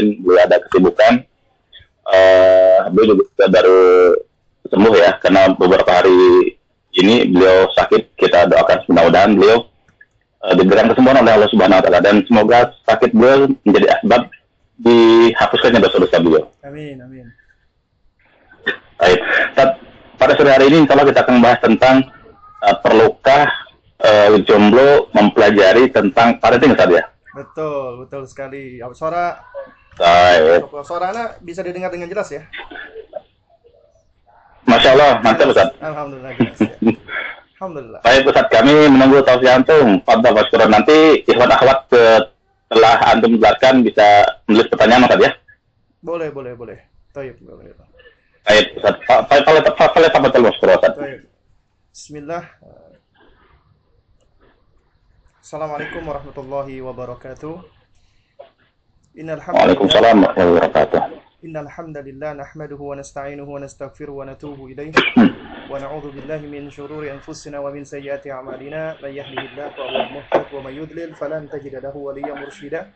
mungkin beliau ada kesibukan. Uh, beliau juga baru sembuh ya, karena beberapa hari ini beliau sakit. Kita doakan mudah-mudahan beliau uh, diberikan kesembuhan oleh Allah Subhanahu Wa Taala dan semoga sakit beliau menjadi asbab dihapuskannya dosa-dosa beliau. Amin, amin. Baik. Pada sore hari ini, kalau kita akan membahas tentang uh, perlukah uh, jomblo mempelajari tentang parenting saja. ya? Betul, betul sekali. Suara Baik. Suaranya bisa didengar dengan jelas ya? Masya Allah, mantap Ustaz. Alhamdulillah jelas ya. Alhamdulillah. Baik Ustaz, kami menunggu tausiah antum. Fadhal Maskuran. Nanti ikhwan akhwat setelah antum jelaskan bisa menulis pertanyaan Ustaz ya? Boleh, boleh, boleh. Tayyip, boleh. Baik Ustaz. Fadhal Fadhal Maskuran Ustaz. Tayyip. Bismillah. Assalamualaikum warahmatullahi wabarakatuh. Innal Waalaikumsalam warahmatullahi wabarakatuh. Innal hamdalillah nahmaduhu wa nasta'inuhu wa nastaghfiruhu wa natubu ilayh wa na'udzu billahi min shururi anfusina wa min sayyiati a'malina may yahdihillahu fa huwal muhtad wa may yudlil falan tajida lahu waliyyan mursyida.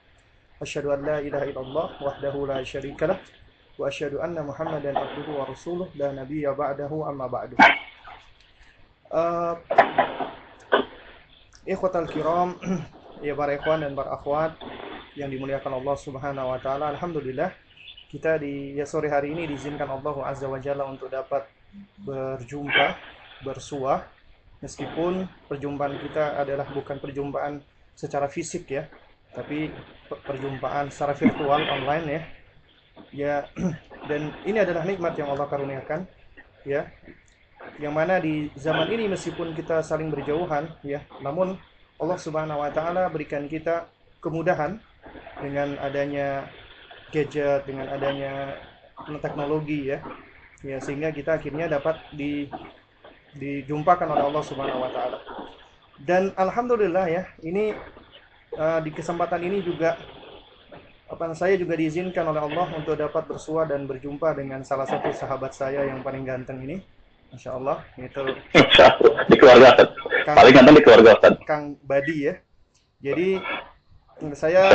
Asyhadu an la ilaha illallah wahdahu la syarika lah wa asyhadu anna Muhammadan abduhu wa rasuluh la nabiyya ba'dahu amma ba'du. Uh, Ikhwatal kiram, ya para ikhwan dan para akhwat yang dimuliakan Allah Subhanahu wa taala. Alhamdulillah kita di ya sore hari ini diizinkan Allah Azza wa Jalla untuk dapat berjumpa, bersuah meskipun perjumpaan kita adalah bukan perjumpaan secara fisik ya, tapi perjumpaan secara virtual online ya. Ya dan ini adalah nikmat yang Allah karuniakan ya yang mana di zaman ini meskipun kita saling berjauhan ya namun Allah Subhanahu wa taala berikan kita kemudahan dengan adanya gadget dengan adanya teknologi ya ya sehingga kita akhirnya dapat di dijumpakan oleh Allah Subhanahu wa taala dan alhamdulillah ya ini uh, di kesempatan ini juga apa saya juga diizinkan oleh Allah untuk dapat bersua dan berjumpa dengan salah satu sahabat saya yang paling ganteng ini Masya Allah, itu di keluarga. Kang, Paling ganteng di keluarga. Kang Badi ya. Jadi saya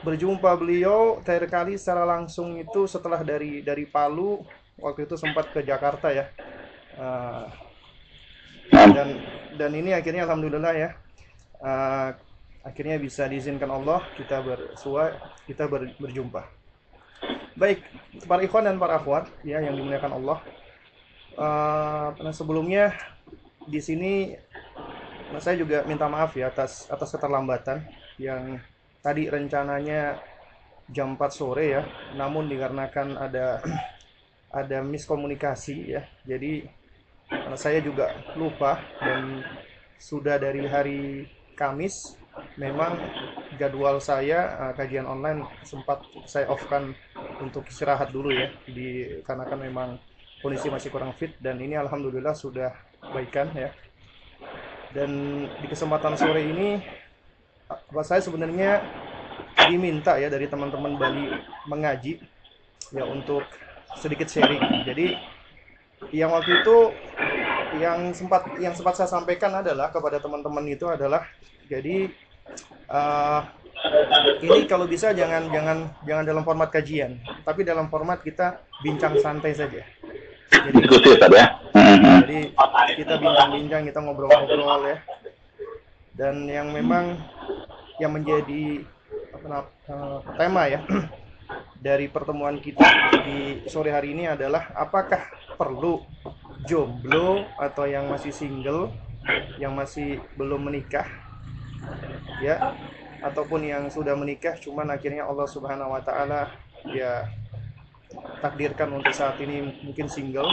berjumpa beliau terakhir kali secara langsung itu setelah dari dari Palu waktu itu sempat ke Jakarta ya. Uh, dan dan ini akhirnya alhamdulillah ya. Uh, akhirnya bisa diizinkan Allah kita bersua kita ber, berjumpa. Baik, para ikhwan dan para akhwat ya yang dimuliakan Allah uh, sebelumnya di sini saya juga minta maaf ya atas atas keterlambatan yang tadi rencananya jam 4 sore ya namun dikarenakan ada ada miskomunikasi ya jadi saya juga lupa dan sudah dari hari Kamis memang jadwal saya uh, kajian online sempat saya off kan untuk istirahat dulu ya di karena kan memang kondisi masih kurang fit dan ini alhamdulillah sudah baikan ya. Dan di kesempatan sore ini apa saya sebenarnya diminta ya dari teman-teman Bali mengaji ya untuk sedikit sharing. Jadi yang waktu itu yang sempat yang sempat saya sampaikan adalah kepada teman-teman itu adalah jadi uh, ini kalau bisa jangan jangan jangan dalam format kajian, tapi dalam format kita bincang santai saja jadi, diskusi ya. Jadi kita bincang-bincang, kita ngobrol-ngobrol ya. Dan yang memang yang menjadi apa, uh, tema ya dari pertemuan kita di sore hari ini adalah apakah perlu jomblo atau yang masih single, yang masih belum menikah, ya, ataupun yang sudah menikah, cuman akhirnya Allah Subhanahu Wa Taala ya takdirkan untuk saat ini mungkin single.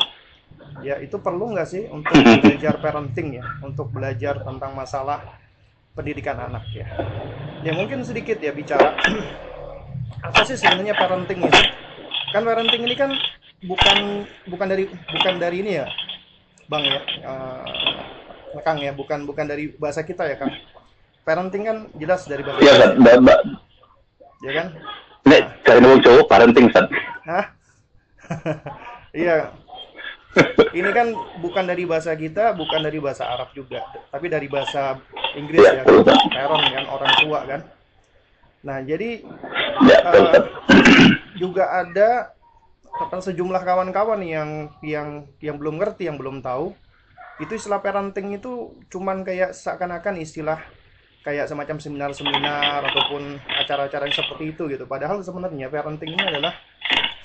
Ya itu perlu nggak sih untuk belajar parenting ya? Untuk belajar tentang masalah pendidikan anak ya ya mungkin sedikit ya bicara apa sih sebenarnya parenting ini kan parenting ini kan bukan bukan dari bukan dari ini ya bang ya uh, kang ya bukan bukan dari bahasa kita ya kang parenting kan jelas dari bahasa ya, kita. ya kan cari nah. cowok parenting Sat. Hah? iya. Ini kan bukan dari bahasa kita, bukan dari bahasa Arab juga, tapi dari bahasa Inggris ya, kan? Parent kan orang tua kan. Nah, jadi ya, uh, juga ada apa sejumlah kawan-kawan yang yang yang belum ngerti, yang belum tahu. Itu istilah parenting itu cuman kayak seakan-akan istilah kayak semacam seminar-seminar ataupun acara-acara yang seperti itu gitu. Padahal sebenarnya parenting ini adalah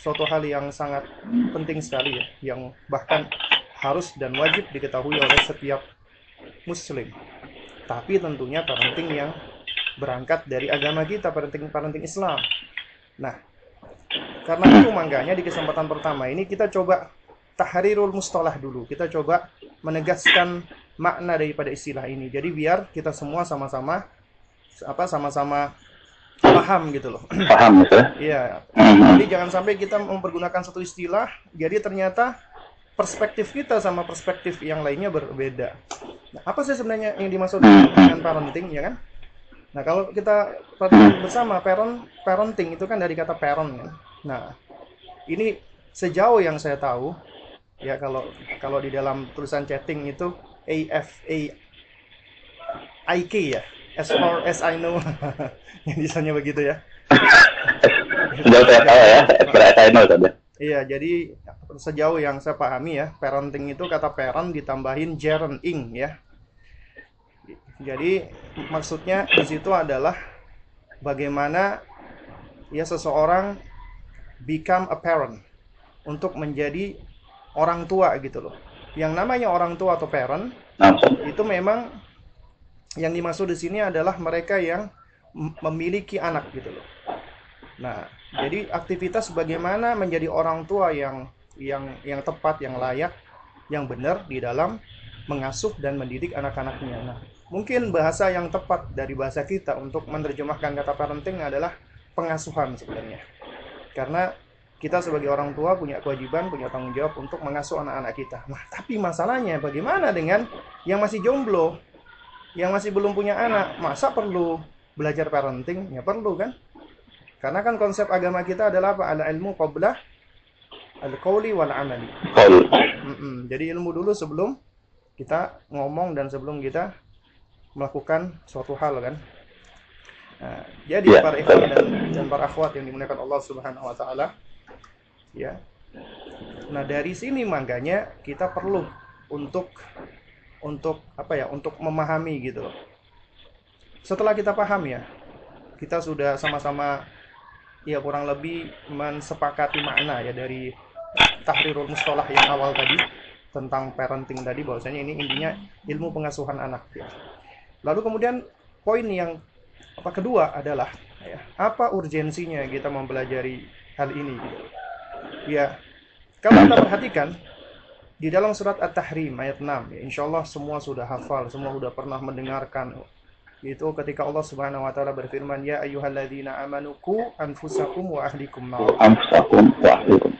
suatu hal yang sangat penting sekali ya, yang bahkan harus dan wajib diketahui oleh setiap muslim. Tapi tentunya parenting yang berangkat dari agama kita, parenting parenting Islam. Nah, karena itu makanya di kesempatan pertama ini kita coba tahrirul mustalah dulu. Kita coba menegaskan makna daripada istilah ini. Jadi biar kita semua sama-sama apa sama-sama paham gitu loh. Paham ya? Iya. Mhm. Jadi jangan sampai kita mempergunakan satu istilah, jadi ternyata perspektif kita sama perspektif yang lainnya berbeda. Nah, apa sih sebenarnya yang dimaksud dengan parenting, ya kan? Nah, kalau kita perhatikan bersama, parent, parenting itu kan dari kata parent, kan? Nah, ini sejauh yang saya tahu, ya kalau kalau di dalam tulisan chatting itu A F A I K ya, as far as I know, yang misalnya begitu ya. Sudah saya tahu ya, seperti saya tahu saja. Iya, jadi sejauh yang saya pahami ya, parenting itu kata parent ditambahin gerund ing ya. Jadi maksudnya di situ adalah bagaimana ya seseorang become a parent untuk menjadi orang tua gitu loh. Yang namanya orang tua atau parent itu memang yang dimaksud di sini adalah mereka yang memiliki anak gitu loh. Nah, jadi aktivitas bagaimana menjadi orang tua yang yang yang tepat, yang layak, yang benar di dalam mengasuh dan mendidik anak-anaknya. Nah, mungkin bahasa yang tepat dari bahasa kita untuk menerjemahkan kata parenting adalah pengasuhan sebenarnya. Karena kita sebagai orang tua punya kewajiban, punya tanggung jawab untuk mengasuh anak-anak kita. Nah, tapi masalahnya bagaimana dengan yang masih jomblo, yang masih belum punya anak? Masa perlu belajar parenting? Ya perlu kan? Karena kan konsep agama kita adalah apa? Al ilmu qabla al qawli wal amali. Mm-mm. Jadi ilmu dulu sebelum kita ngomong dan sebelum kita melakukan suatu hal kan. Nah, jadi Ya, para ikhwan dan, dan para akhwat yang dimuliakan Allah Subhanahu wa taala ya. Nah, dari sini makanya kita perlu untuk untuk apa ya? Untuk memahami gitu loh. Setelah kita paham ya, kita sudah sama-sama ya kurang lebih mensepakati makna ya dari tahrirul mustalah yang awal tadi tentang parenting tadi bahwasanya ini intinya ilmu pengasuhan anak ya. Lalu kemudian poin yang apa kedua adalah ya, apa urgensinya kita mempelajari hal ini gitu. Ya, kalau kita perhatikan di dalam surat At-Tahrim ayat 6 ya, insya Allah semua sudah hafal, semua sudah pernah mendengarkan itu ketika Allah Subhanahu wa taala berfirman ya ayyuhalladzina amanu qu anfusakum wa ahlikum nar. Amsakum wa ahlikum.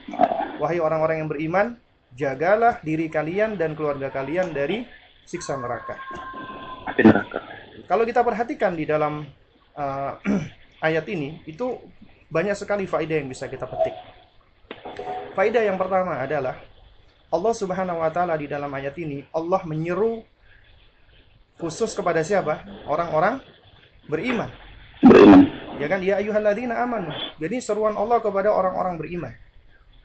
Wahai orang-orang yang beriman, jagalah diri kalian dan keluarga kalian dari siksa neraka. Api neraka. Kalau kita perhatikan di dalam uh, ayat ini, itu banyak sekali faedah yang bisa kita petik. Faedah yang pertama adalah Allah Subhanahu wa taala di dalam ayat ini Allah menyeru khusus kepada siapa? Orang-orang beriman. Beriman. Ya kan? Ya ayyuhalladzina amanu. Jadi seruan Allah kepada orang-orang beriman.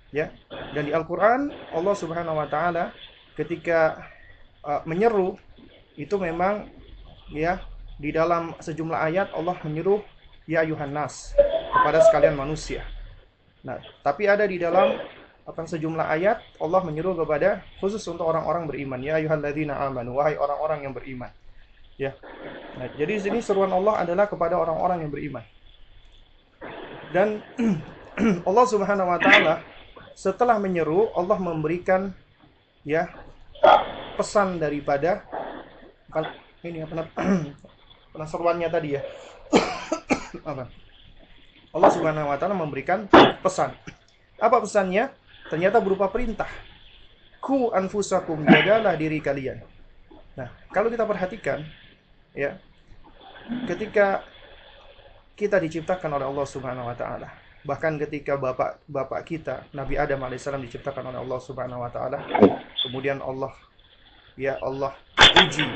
Ya. Dan di Al-Qur'an Allah Subhanahu wa taala ketika uh, menyeru itu memang ya di dalam sejumlah ayat Allah menyeru ya ayuhan nas kepada sekalian manusia. Nah, tapi ada di dalam apa sejumlah ayat Allah menyeru kepada khusus untuk orang-orang beriman ya ayyuhalladzina amanu wahai orang-orang yang beriman. Ya. Nah, jadi di sini seruan Allah adalah kepada orang-orang yang beriman. Dan Allah Subhanahu wa taala setelah menyeru Allah memberikan ya pesan daripada ini apa penasarannya tadi ya. apa? Allah Subhanahu wa taala memberikan pesan. Apa pesannya? Ternyata berupa perintah. Ku anfusakum jagalah diri kalian. Nah, kalau kita perhatikan ya, ketika kita diciptakan oleh Allah Subhanahu wa taala, bahkan ketika bapak bapak kita Nabi Adam alaihissalam diciptakan oleh Allah Subhanahu wa taala, kemudian Allah ya Allah uji,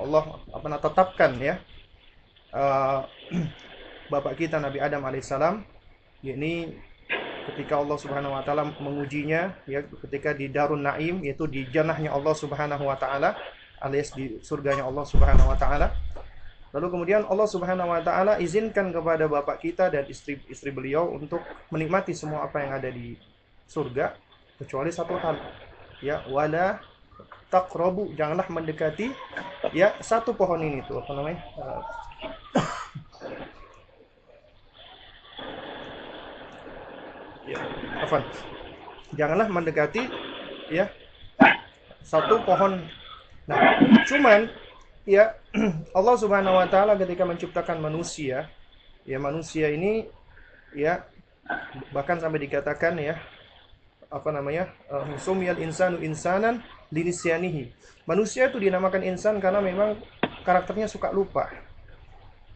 Allah apa namanya tetapkan ya uh, bapak kita Nabi Adam alaihissalam yakni ketika Allah Subhanahu wa taala mengujinya ya ketika di Darun Naim yaitu di jannahnya Allah Subhanahu wa taala alias di surganya Allah Subhanahu wa taala. Lalu kemudian Allah Subhanahu wa taala izinkan kepada bapak kita dan istri-istri beliau untuk menikmati semua apa yang ada di surga kecuali satu hal ya wala taqrabu janganlah mendekati ya satu pohon ini tuh apa namanya ya. Apa janganlah mendekati ya satu pohon. Nah cuman ya Allah Subhanahu wa taala ketika menciptakan manusia ya manusia ini ya bahkan sampai dikatakan ya apa namanya uh, sumyal insanu insanan linisyanihi manusia itu dinamakan insan karena memang karakternya suka lupa.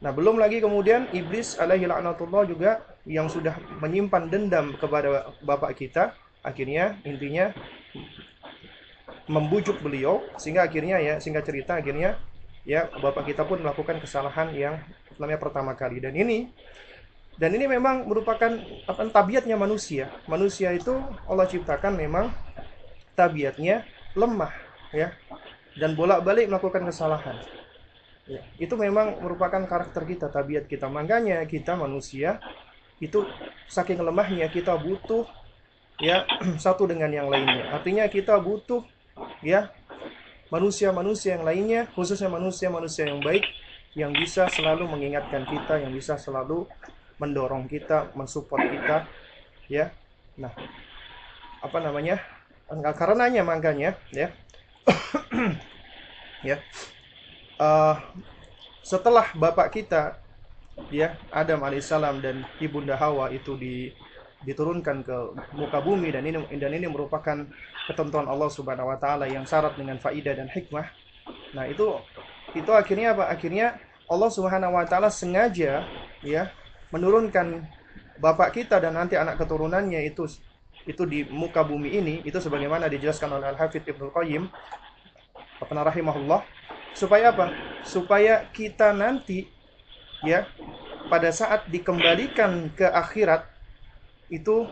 Nah belum lagi kemudian iblis alaihi laknatullah juga yang sudah menyimpan dendam kepada bapak kita akhirnya intinya membujuk beliau sehingga akhirnya ya singkat cerita akhirnya ya bapak kita pun melakukan kesalahan yang namanya pertama kali dan ini dan ini memang merupakan apa tabiatnya manusia. Manusia itu Allah ciptakan memang tabiatnya lemah ya dan bolak-balik melakukan kesalahan. Ya, itu memang merupakan karakter kita, tabiat kita. Makanya kita manusia itu saking lemahnya kita butuh ya satu dengan yang lainnya. Artinya kita butuh ya manusia-manusia yang lainnya, khususnya manusia-manusia yang baik yang bisa selalu mengingatkan kita, yang bisa selalu mendorong kita, mensupport kita, ya. Nah, apa namanya? Enggak karenanya makanya, ya. ya. Uh, setelah bapak kita, ya, Adam alaihissalam dan ibunda Hawa itu di diturunkan ke muka bumi dan ini dan ini merupakan ketentuan Allah Subhanahu wa taala yang syarat dengan faidah dan hikmah. Nah, itu itu akhirnya apa? Akhirnya Allah Subhanahu wa taala sengaja ya menurunkan bapak kita dan nanti anak keturunannya itu itu di muka bumi ini itu sebagaimana dijelaskan oleh Al-Hafidz Ibnu Qayyim apa rahimahullah supaya apa? Supaya kita nanti ya pada saat dikembalikan ke akhirat itu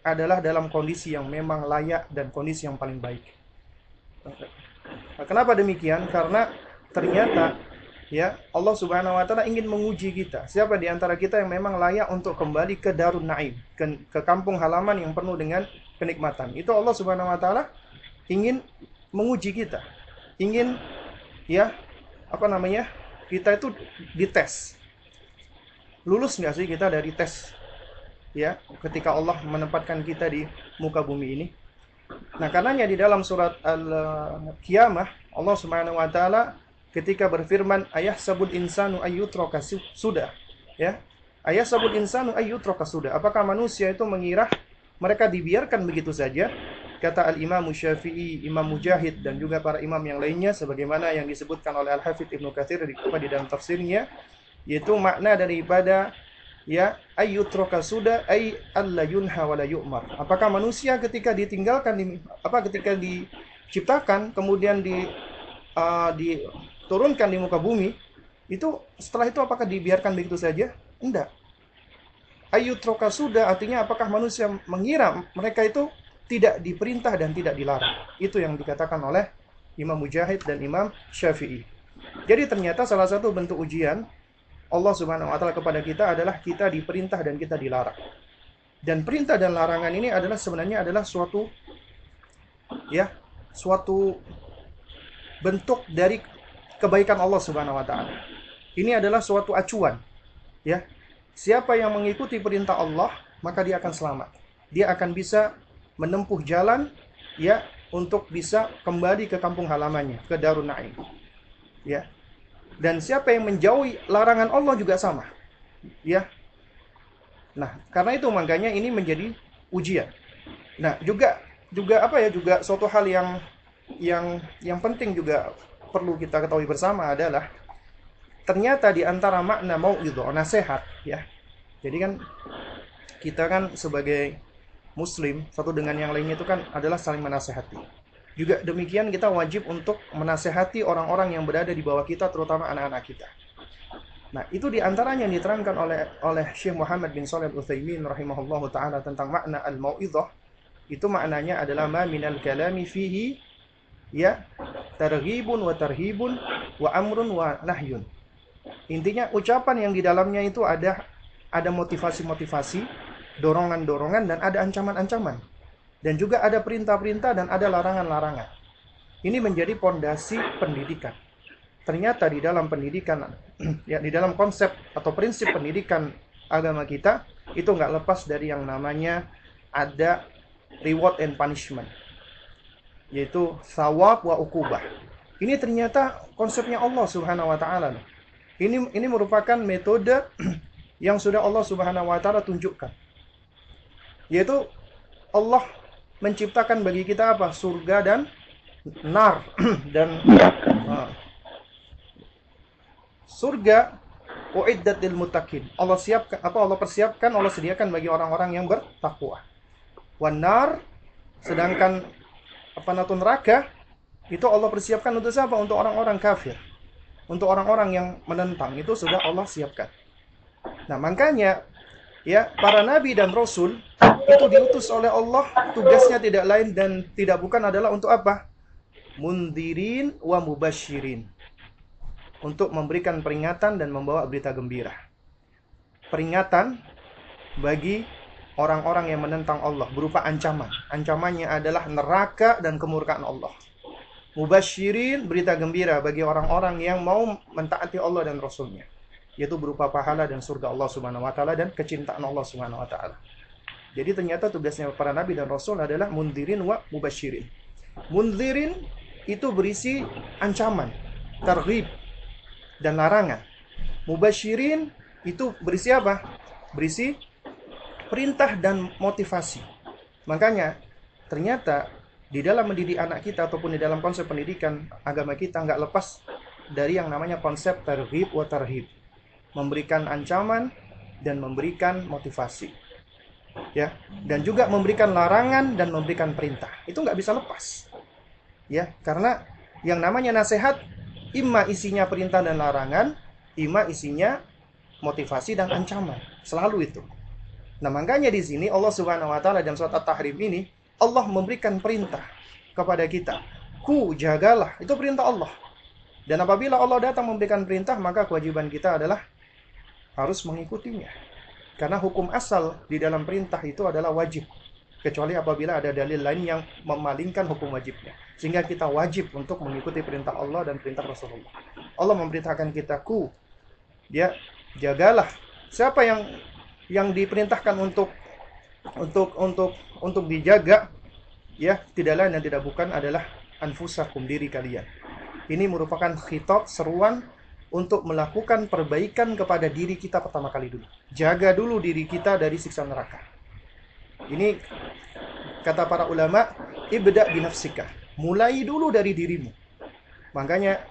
adalah dalam kondisi yang memang layak dan kondisi yang paling baik. Kenapa demikian? Karena ternyata ya Allah Subhanahu wa taala ingin menguji kita. Siapa di antara kita yang memang layak untuk kembali ke Darun Naim, ke, ke kampung halaman yang penuh dengan kenikmatan. Itu Allah Subhanahu wa taala ingin menguji kita. Ingin ya apa namanya? Kita itu dites. Lulus nggak sih kita dari tes? Ya, ketika Allah menempatkan kita di muka bumi ini. Nah, karenanya di dalam surat Al-Qiyamah Allah Subhanahu wa taala ketika berfirman ayah sabul insanu ayyutraka sudah ya ayah sabul insanu ayyutraka sudah apakah manusia itu mengira mereka dibiarkan begitu saja kata al imam syafi'i imam mujahid dan juga para imam yang lainnya sebagaimana yang disebutkan oleh al hafidh ibnu katsir di, di dalam tafsirnya yaitu makna daripada ya ayyutraka sudah ay alla yunha wala yu'mar apakah manusia ketika ditinggalkan di, apa ketika diciptakan kemudian di uh, di turunkan di muka bumi, itu setelah itu apakah dibiarkan begitu saja? Enggak. Ayu troka sudah artinya apakah manusia mengira mereka itu tidak diperintah dan tidak dilarang. Itu yang dikatakan oleh Imam Mujahid dan Imam Syafi'i. Jadi ternyata salah satu bentuk ujian Allah Subhanahu wa taala kepada kita adalah kita diperintah dan kita dilarang. Dan perintah dan larangan ini adalah sebenarnya adalah suatu ya, suatu bentuk dari kebaikan Allah Subhanahu wa taala. Ini adalah suatu acuan. Ya. Siapa yang mengikuti perintah Allah, maka dia akan selamat. Dia akan bisa menempuh jalan ya untuk bisa kembali ke kampung halamannya, ke Darun Naim. Ya. Dan siapa yang menjauhi larangan Allah juga sama. Ya. Nah, karena itu makanya ini menjadi ujian. Nah, juga juga apa ya juga suatu hal yang yang yang penting juga perlu kita ketahui bersama adalah ternyata di antara makna mau itu nasihat ya. Jadi kan kita kan sebagai muslim satu dengan yang lainnya itu kan adalah saling menasehati. Juga demikian kita wajib untuk menasehati orang-orang yang berada di bawah kita terutama anak-anak kita. Nah, itu di antaranya yang diterangkan oleh oleh Syekh Muhammad bin Shalih Al-Utsaimin rahimahullahu taala tentang makna al-mau'izah. Itu maknanya adalah ma minal kalami fihi ya targhibun wa tarhibun wa amrun wa nahyun. Intinya ucapan yang di dalamnya itu ada ada motivasi-motivasi, dorongan-dorongan dan ada ancaman-ancaman. Dan juga ada perintah-perintah dan ada larangan-larangan. Ini menjadi pondasi pendidikan. Ternyata di dalam pendidikan ya di dalam konsep atau prinsip pendidikan agama kita itu nggak lepas dari yang namanya ada reward and punishment yaitu sawab wa ukubah ini ternyata konsepnya Allah Subhanahu wa taala. Ini ini merupakan metode yang sudah Allah Subhanahu wa taala tunjukkan yaitu Allah menciptakan bagi kita apa surga dan nar dan uh, surga uiddat lil muttaqin. Allah siapkan apa Allah persiapkan, Allah sediakan bagi orang-orang yang bertakwa. Wanar sedangkan apa natu neraka itu Allah persiapkan untuk siapa? Untuk orang-orang kafir. Untuk orang-orang yang menentang itu sudah Allah siapkan. Nah, makanya ya para nabi dan rasul itu diutus oleh Allah tugasnya tidak lain dan tidak bukan adalah untuk apa? Mundirin wa mubashirin untuk memberikan peringatan dan membawa berita gembira. Peringatan bagi orang-orang yang menentang Allah berupa ancaman. Ancamannya adalah neraka dan kemurkaan Allah. Mubashirin berita gembira bagi orang-orang yang mau mentaati Allah dan Rasulnya. Yaitu berupa pahala dan surga Allah Subhanahu wa taala dan kecintaan Allah Subhanahu wa taala. Jadi ternyata tugasnya para nabi dan rasul adalah mundirin wa mubashirin. Mundirin itu berisi ancaman, targhib, dan larangan. Mubashirin itu berisi apa? Berisi perintah dan motivasi. Makanya ternyata di dalam mendidik anak kita ataupun di dalam konsep pendidikan agama kita nggak lepas dari yang namanya konsep tarhib wa tarhib. Memberikan ancaman dan memberikan motivasi. Ya, dan juga memberikan larangan dan memberikan perintah. Itu nggak bisa lepas. Ya, karena yang namanya nasihat Ima isinya perintah dan larangan, ima isinya motivasi dan ancaman. Selalu itu. Nah, makanya di sini Allah Subhanahu wa taala dalam surat At-Tahrim ini Allah memberikan perintah kepada kita. Ku jagalah, itu perintah Allah. Dan apabila Allah datang memberikan perintah, maka kewajiban kita adalah harus mengikutinya. Karena hukum asal di dalam perintah itu adalah wajib kecuali apabila ada dalil lain yang memalingkan hukum wajibnya. Sehingga kita wajib untuk mengikuti perintah Allah dan perintah Rasulullah. Allah memerintahkan kita ku dia jagalah siapa yang yang diperintahkan untuk untuk untuk untuk dijaga ya tidak lain dan tidak bukan adalah anfusakum diri kalian. Ini merupakan khitab seruan untuk melakukan perbaikan kepada diri kita pertama kali dulu. Jaga dulu diri kita dari siksa neraka. Ini kata para ulama, ibda binafsika. Mulai dulu dari dirimu. Makanya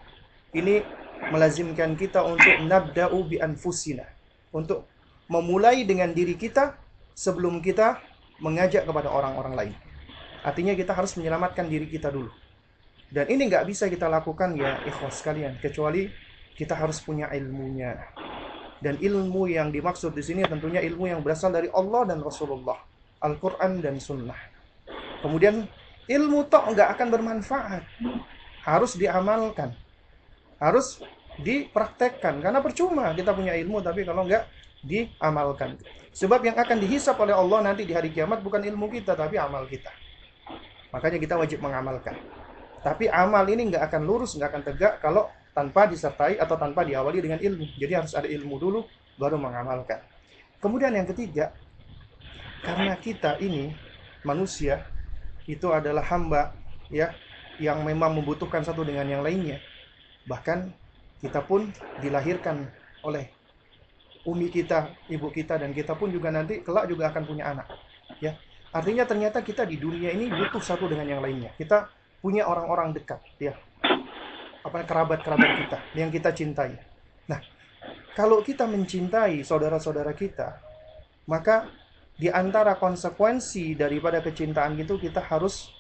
ini melazimkan kita untuk nabda'u bi anfusina. Untuk memulai dengan diri kita sebelum kita mengajak kepada orang-orang lain. Artinya kita harus menyelamatkan diri kita dulu. Dan ini nggak bisa kita lakukan ya ikhlas kalian. Kecuali kita harus punya ilmunya. Dan ilmu yang dimaksud di sini tentunya ilmu yang berasal dari Allah dan Rasulullah. Al-Quran dan Sunnah. Kemudian ilmu tok nggak akan bermanfaat. Harus diamalkan. Harus dipraktekkan. Karena percuma kita punya ilmu tapi kalau nggak diamalkan. Sebab yang akan dihisap oleh Allah nanti di hari kiamat bukan ilmu kita tapi amal kita. Makanya kita wajib mengamalkan. Tapi amal ini nggak akan lurus, nggak akan tegak kalau tanpa disertai atau tanpa diawali dengan ilmu. Jadi harus ada ilmu dulu baru mengamalkan. Kemudian yang ketiga, karena kita ini manusia itu adalah hamba ya yang memang membutuhkan satu dengan yang lainnya. Bahkan kita pun dilahirkan oleh umi kita, ibu kita dan kita pun juga nanti kelak juga akan punya anak. Ya. Artinya ternyata kita di dunia ini butuh satu dengan yang lainnya. Kita punya orang-orang dekat, ya. Apa kerabat-kerabat kita yang kita cintai. Nah, kalau kita mencintai saudara-saudara kita, maka di antara konsekuensi daripada kecintaan itu kita harus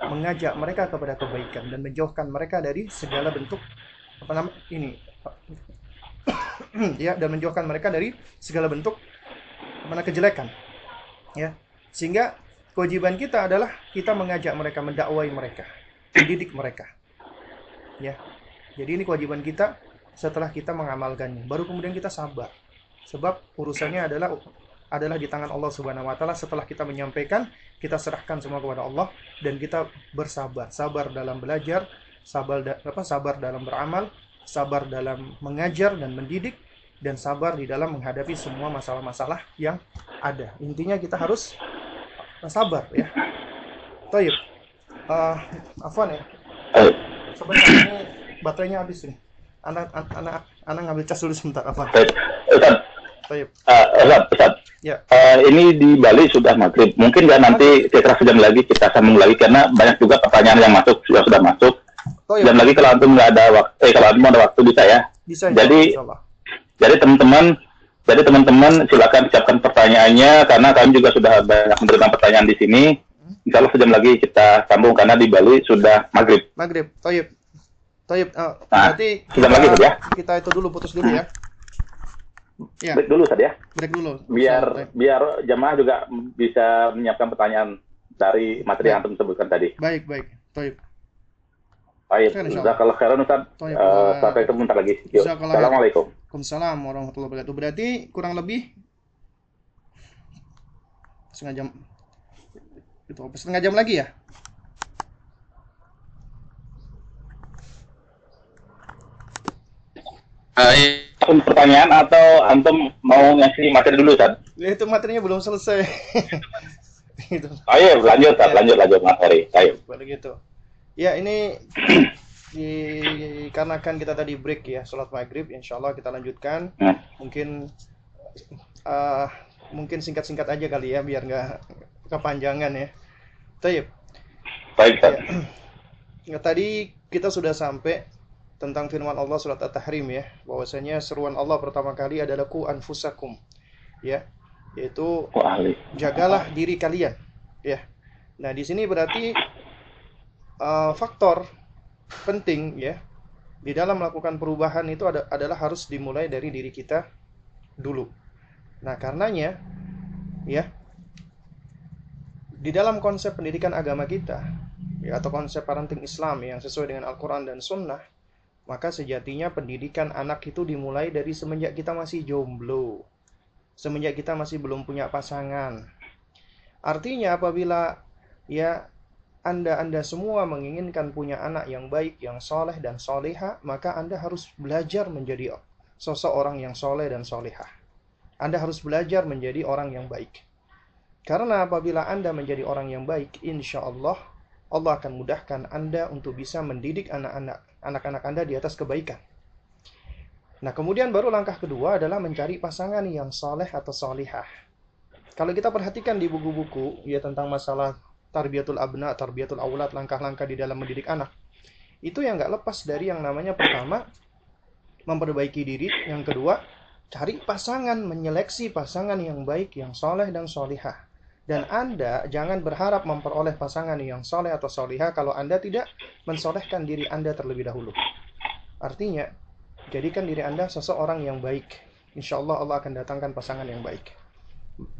mengajak mereka kepada kebaikan dan menjauhkan mereka dari segala bentuk apa nama ini ya dan menjauhkan mereka dari segala bentuk mana kejelekan. Ya. Sehingga kewajiban kita adalah kita mengajak mereka, mendakwai mereka, mendidik mereka. Ya. Jadi ini kewajiban kita setelah kita mengamalkannya. Baru kemudian kita sabar. Sebab urusannya adalah adalah di tangan Allah Subhanahu wa taala setelah kita menyampaikan, kita serahkan semua kepada Allah dan kita bersabar. Sabar dalam belajar, sabar da apa sabar dalam beramal, sabar dalam mengajar dan mendidik dan sabar di dalam menghadapi semua masalah-masalah yang ada. Intinya kita harus sabar ya. Taib. Uh, Afwan ya. Sebentar ini baterainya habis nih. Anak anak anak ngambil cas dulu sebentar apa? Ustaz. Taib. Uh, Ustaz, Ustaz. Ya. Uh, ini di Bali sudah maghrib. Mungkin nggak nanti kira-kira sejam lagi kita sambung lagi karena banyak juga pertanyaan yang masuk sudah sudah masuk. Taib. Jam lagi kalau antum nggak ada waktu, eh kalau antum ada waktu bisa ya. Bisa. Jadi insyaallah. Jadi teman-teman, jadi teman-teman silakan siapkan pertanyaannya karena kami juga sudah banyak menerima pertanyaan di sini. Insya Allah sejam lagi kita sambung karena di Bali sudah maghrib. Maghrib. Taib. Taib. Uh, Nah, berarti sejam lagi, Ustaz, ya. kita itu dulu putus dulu ya. Ya, Break dulu saja ya, break dulu. biar Taib. biar jamaah juga bisa menyiapkan pertanyaan dari materi yang antum sebutkan tadi. Baik, baik. Taib. Baik, jazakallah khairan Ustaz. Eh, sampai ketemu bentar lagi. Yuk. Assalamualaikum. Waalaikumsalam warahmatullahi wabarakatuh. Berarti kurang lebih setengah jam itu apa setengah jam lagi ya? Antum pertanyaan atau antum mau ngasih materi dulu Ustaz? Ya, itu materinya belum selesai. itu Ayo lanjut Ya. lanjut lanjut materi. Ayo. baru gitu. Ya ini dikarenakan kita tadi break ya sholat maghrib, insya Allah kita lanjutkan. Hmm. Mungkin eh, mungkin singkat-singkat aja kali ya biar nggak kepanjangan ya. Taib. Baik Ustaz. Ya, tadi kita sudah sampai tentang firman Allah surat At-Tahrim ya, bahwasanya seruan Allah pertama kali adalah ku anfusakum. Ya, yaitu jagalah diri kalian. Ya. Nah, di sini berarti uh, faktor penting ya di dalam melakukan perubahan itu ada, adalah harus dimulai dari diri kita dulu. Nah, karenanya ya di dalam konsep pendidikan agama kita ya, atau konsep parenting Islam yang sesuai dengan Al-Quran dan Sunnah, maka sejatinya pendidikan anak itu dimulai dari semenjak kita masih jomblo, semenjak kita masih belum punya pasangan. Artinya apabila ya anda anda semua menginginkan punya anak yang baik, yang soleh dan soleha, maka anda harus belajar menjadi sosok orang yang soleh dan soleha. Anda harus belajar menjadi orang yang baik. Karena apabila Anda menjadi orang yang baik, insya Allah Allah akan mudahkan Anda untuk bisa mendidik anak-anak anak-anak Anda di atas kebaikan. Nah, kemudian baru langkah kedua adalah mencari pasangan yang soleh atau solihah. Kalau kita perhatikan di buku-buku ya tentang masalah tarbiyatul abna, tarbiyatul aulad, langkah-langkah di dalam mendidik anak, itu yang nggak lepas dari yang namanya pertama memperbaiki diri, yang kedua cari pasangan, menyeleksi pasangan yang baik, yang soleh dan solihah. Dan Anda jangan berharap memperoleh pasangan yang soleh atau solihah kalau Anda tidak mensolehkan diri Anda terlebih dahulu. Artinya, jadikan diri Anda seseorang yang baik. Insya Allah Allah akan datangkan pasangan yang baik.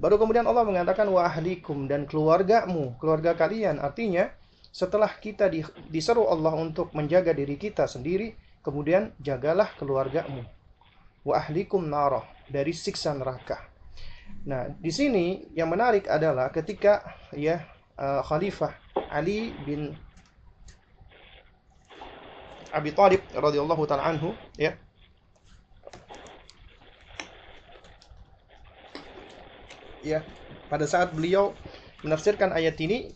Baru kemudian Allah mengatakan wa ahlikum dan keluargamu, keluarga kalian. Artinya, setelah kita di- diseru Allah untuk menjaga diri kita sendiri, kemudian jagalah keluargamu. Wa ahlikum narah dari siksa neraka. Nah, di sini yang menarik adalah ketika ya uh, Khalifah Ali bin Abi Thalib radhiyallahu taala anhu ya. Ya pada saat beliau menafsirkan ayat ini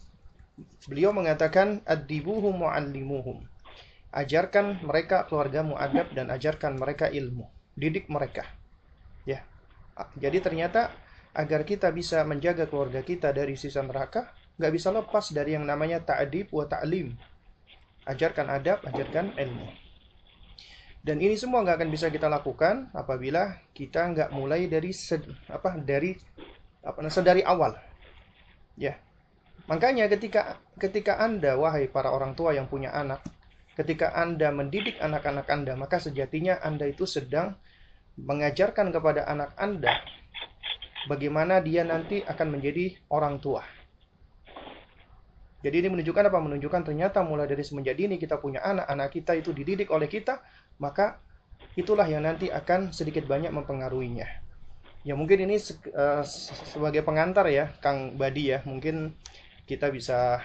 beliau mengatakan adibuhum muallimuhum. Ajarkan mereka keluargamu adab dan ajarkan mereka ilmu didik mereka. Ya jadi ternyata agar kita bisa menjaga keluarga kita dari sisa neraka nggak bisa lepas dari yang namanya ta'adib wa ta'lim. Ajarkan adab ajarkan ilmu. Dan ini semua nggak akan bisa kita lakukan apabila kita nggak mulai dari sed, apa dari apa sedari awal. Ya. Makanya ketika ketika anda wahai para orang tua yang punya anak ketika anda mendidik anak-anak anda maka sejatinya anda itu sedang mengajarkan kepada anak Anda bagaimana dia nanti akan menjadi orang tua. Jadi ini menunjukkan apa? Menunjukkan ternyata mulai dari semenjak dini kita punya anak, anak kita itu dididik oleh kita, maka itulah yang nanti akan sedikit banyak mempengaruhinya. Ya mungkin ini se uh, sebagai pengantar ya, Kang Badi ya, mungkin kita bisa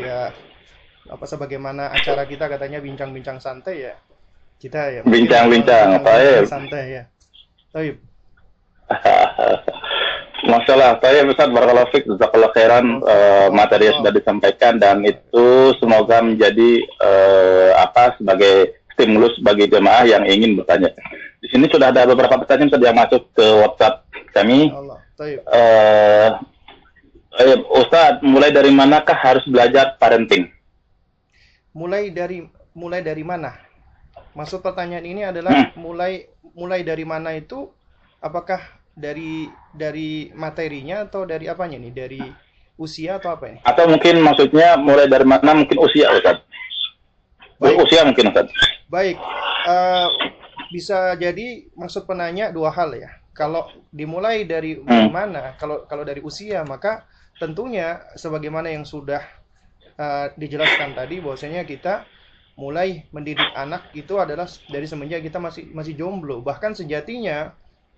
ya apa sebagaimana acara kita katanya bincang-bincang santai ya. Kita ya bincang-bincang santai ya. Taib. Masalah saya Ustaz Barakallahu Fik Jazakallah khairan uh, materi yang sudah disampaikan dan itu semoga menjadi uh, apa sebagai stimulus bagi jemaah yang ingin bertanya. Di sini sudah ada beberapa pertanyaan yang masuk ke WhatsApp kami. Allah. Uh, eh, Ustaz, mulai dari manakah harus belajar parenting? Mulai dari mulai dari mana? Maksud pertanyaan ini adalah hmm. mulai mulai dari mana itu? Apakah dari dari materinya atau dari apanya nih? Dari usia atau apa ini? Atau mungkin maksudnya mulai dari mana mungkin usia Ustaz? Baik. Usia mungkin Ustaz. Baik. Uh, bisa jadi maksud penanya dua hal ya. Kalau dimulai dari hmm. mana? Kalau kalau dari usia maka tentunya sebagaimana yang sudah uh, dijelaskan tadi bahwasanya kita mulai mendidik anak itu adalah dari semenjak kita masih masih jomblo. Bahkan sejatinya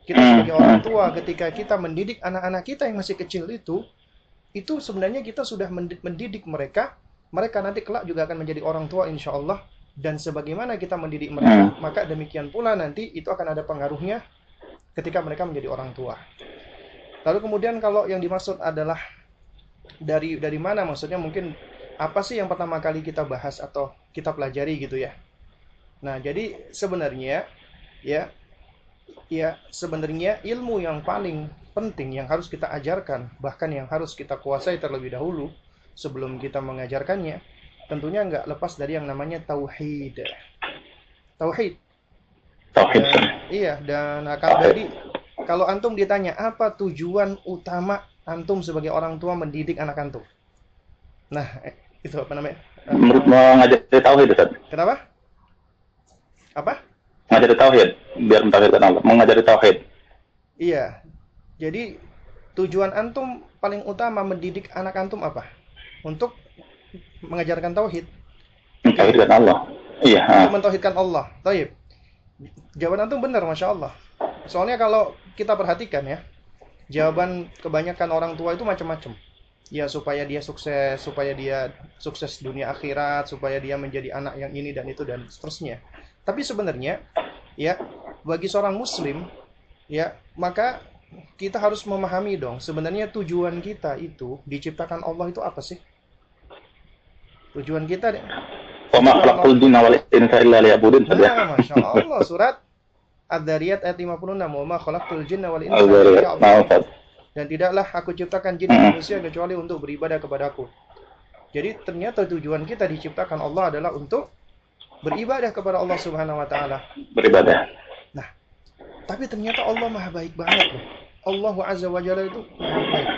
kita hmm. sebagai orang tua ketika kita mendidik anak-anak kita yang masih kecil itu, itu sebenarnya kita sudah mendidik mereka, mereka nanti kelak juga akan menjadi orang tua insya Allah. Dan sebagaimana kita mendidik mereka, hmm. maka demikian pula nanti itu akan ada pengaruhnya ketika mereka menjadi orang tua. Lalu kemudian kalau yang dimaksud adalah dari dari mana maksudnya mungkin apa sih yang pertama kali kita bahas atau kita pelajari gitu ya. Nah, jadi sebenarnya ya ya sebenarnya ilmu yang paling penting yang harus kita ajarkan, bahkan yang harus kita kuasai terlebih dahulu sebelum kita mengajarkannya, tentunya nggak lepas dari yang namanya tauhid. Tauhid. Tauhid. Dan, iya, dan akan jadi kalau antum ditanya apa tujuan utama antum sebagai orang tua mendidik anak antum? Nah, eh, itu apa namanya? Menurut mengajari tauhid, Ustaz. Kenapa? Apa? Mengajari tauhid biar mentauhidkan Allah, mengajari tauhid. Iya. Jadi tujuan antum paling utama mendidik anak antum apa? Untuk mengajarkan tauhid. Mentauhidkan Allah. Iya. Untuk mentauhidkan Allah. Taib. Jawaban antum benar, masya Allah. Soalnya kalau kita perhatikan ya, jawaban kebanyakan orang tua itu macam-macam. Ya supaya dia sukses, supaya dia sukses dunia akhirat, supaya dia menjadi anak yang ini dan itu dan seterusnya. Tapi sebenarnya ya bagi seorang muslim ya maka kita harus memahami dong sebenarnya tujuan kita itu diciptakan Allah itu apa sih? Tujuan kita Nah, Masya Allah surat Ad-Dariyat ayat 56 Wa khalaqtul jinna wal insa Dan tidaklah aku ciptakan jin dan manusia kecuali untuk beribadah kepadaku. Jadi ternyata tujuan kita diciptakan Allah adalah untuk beribadah kepada Allah Subhanahu wa taala. Beribadah. Tapi ternyata Allah maha baik banget loh. Allah Azza wa Jalla itu maha baik.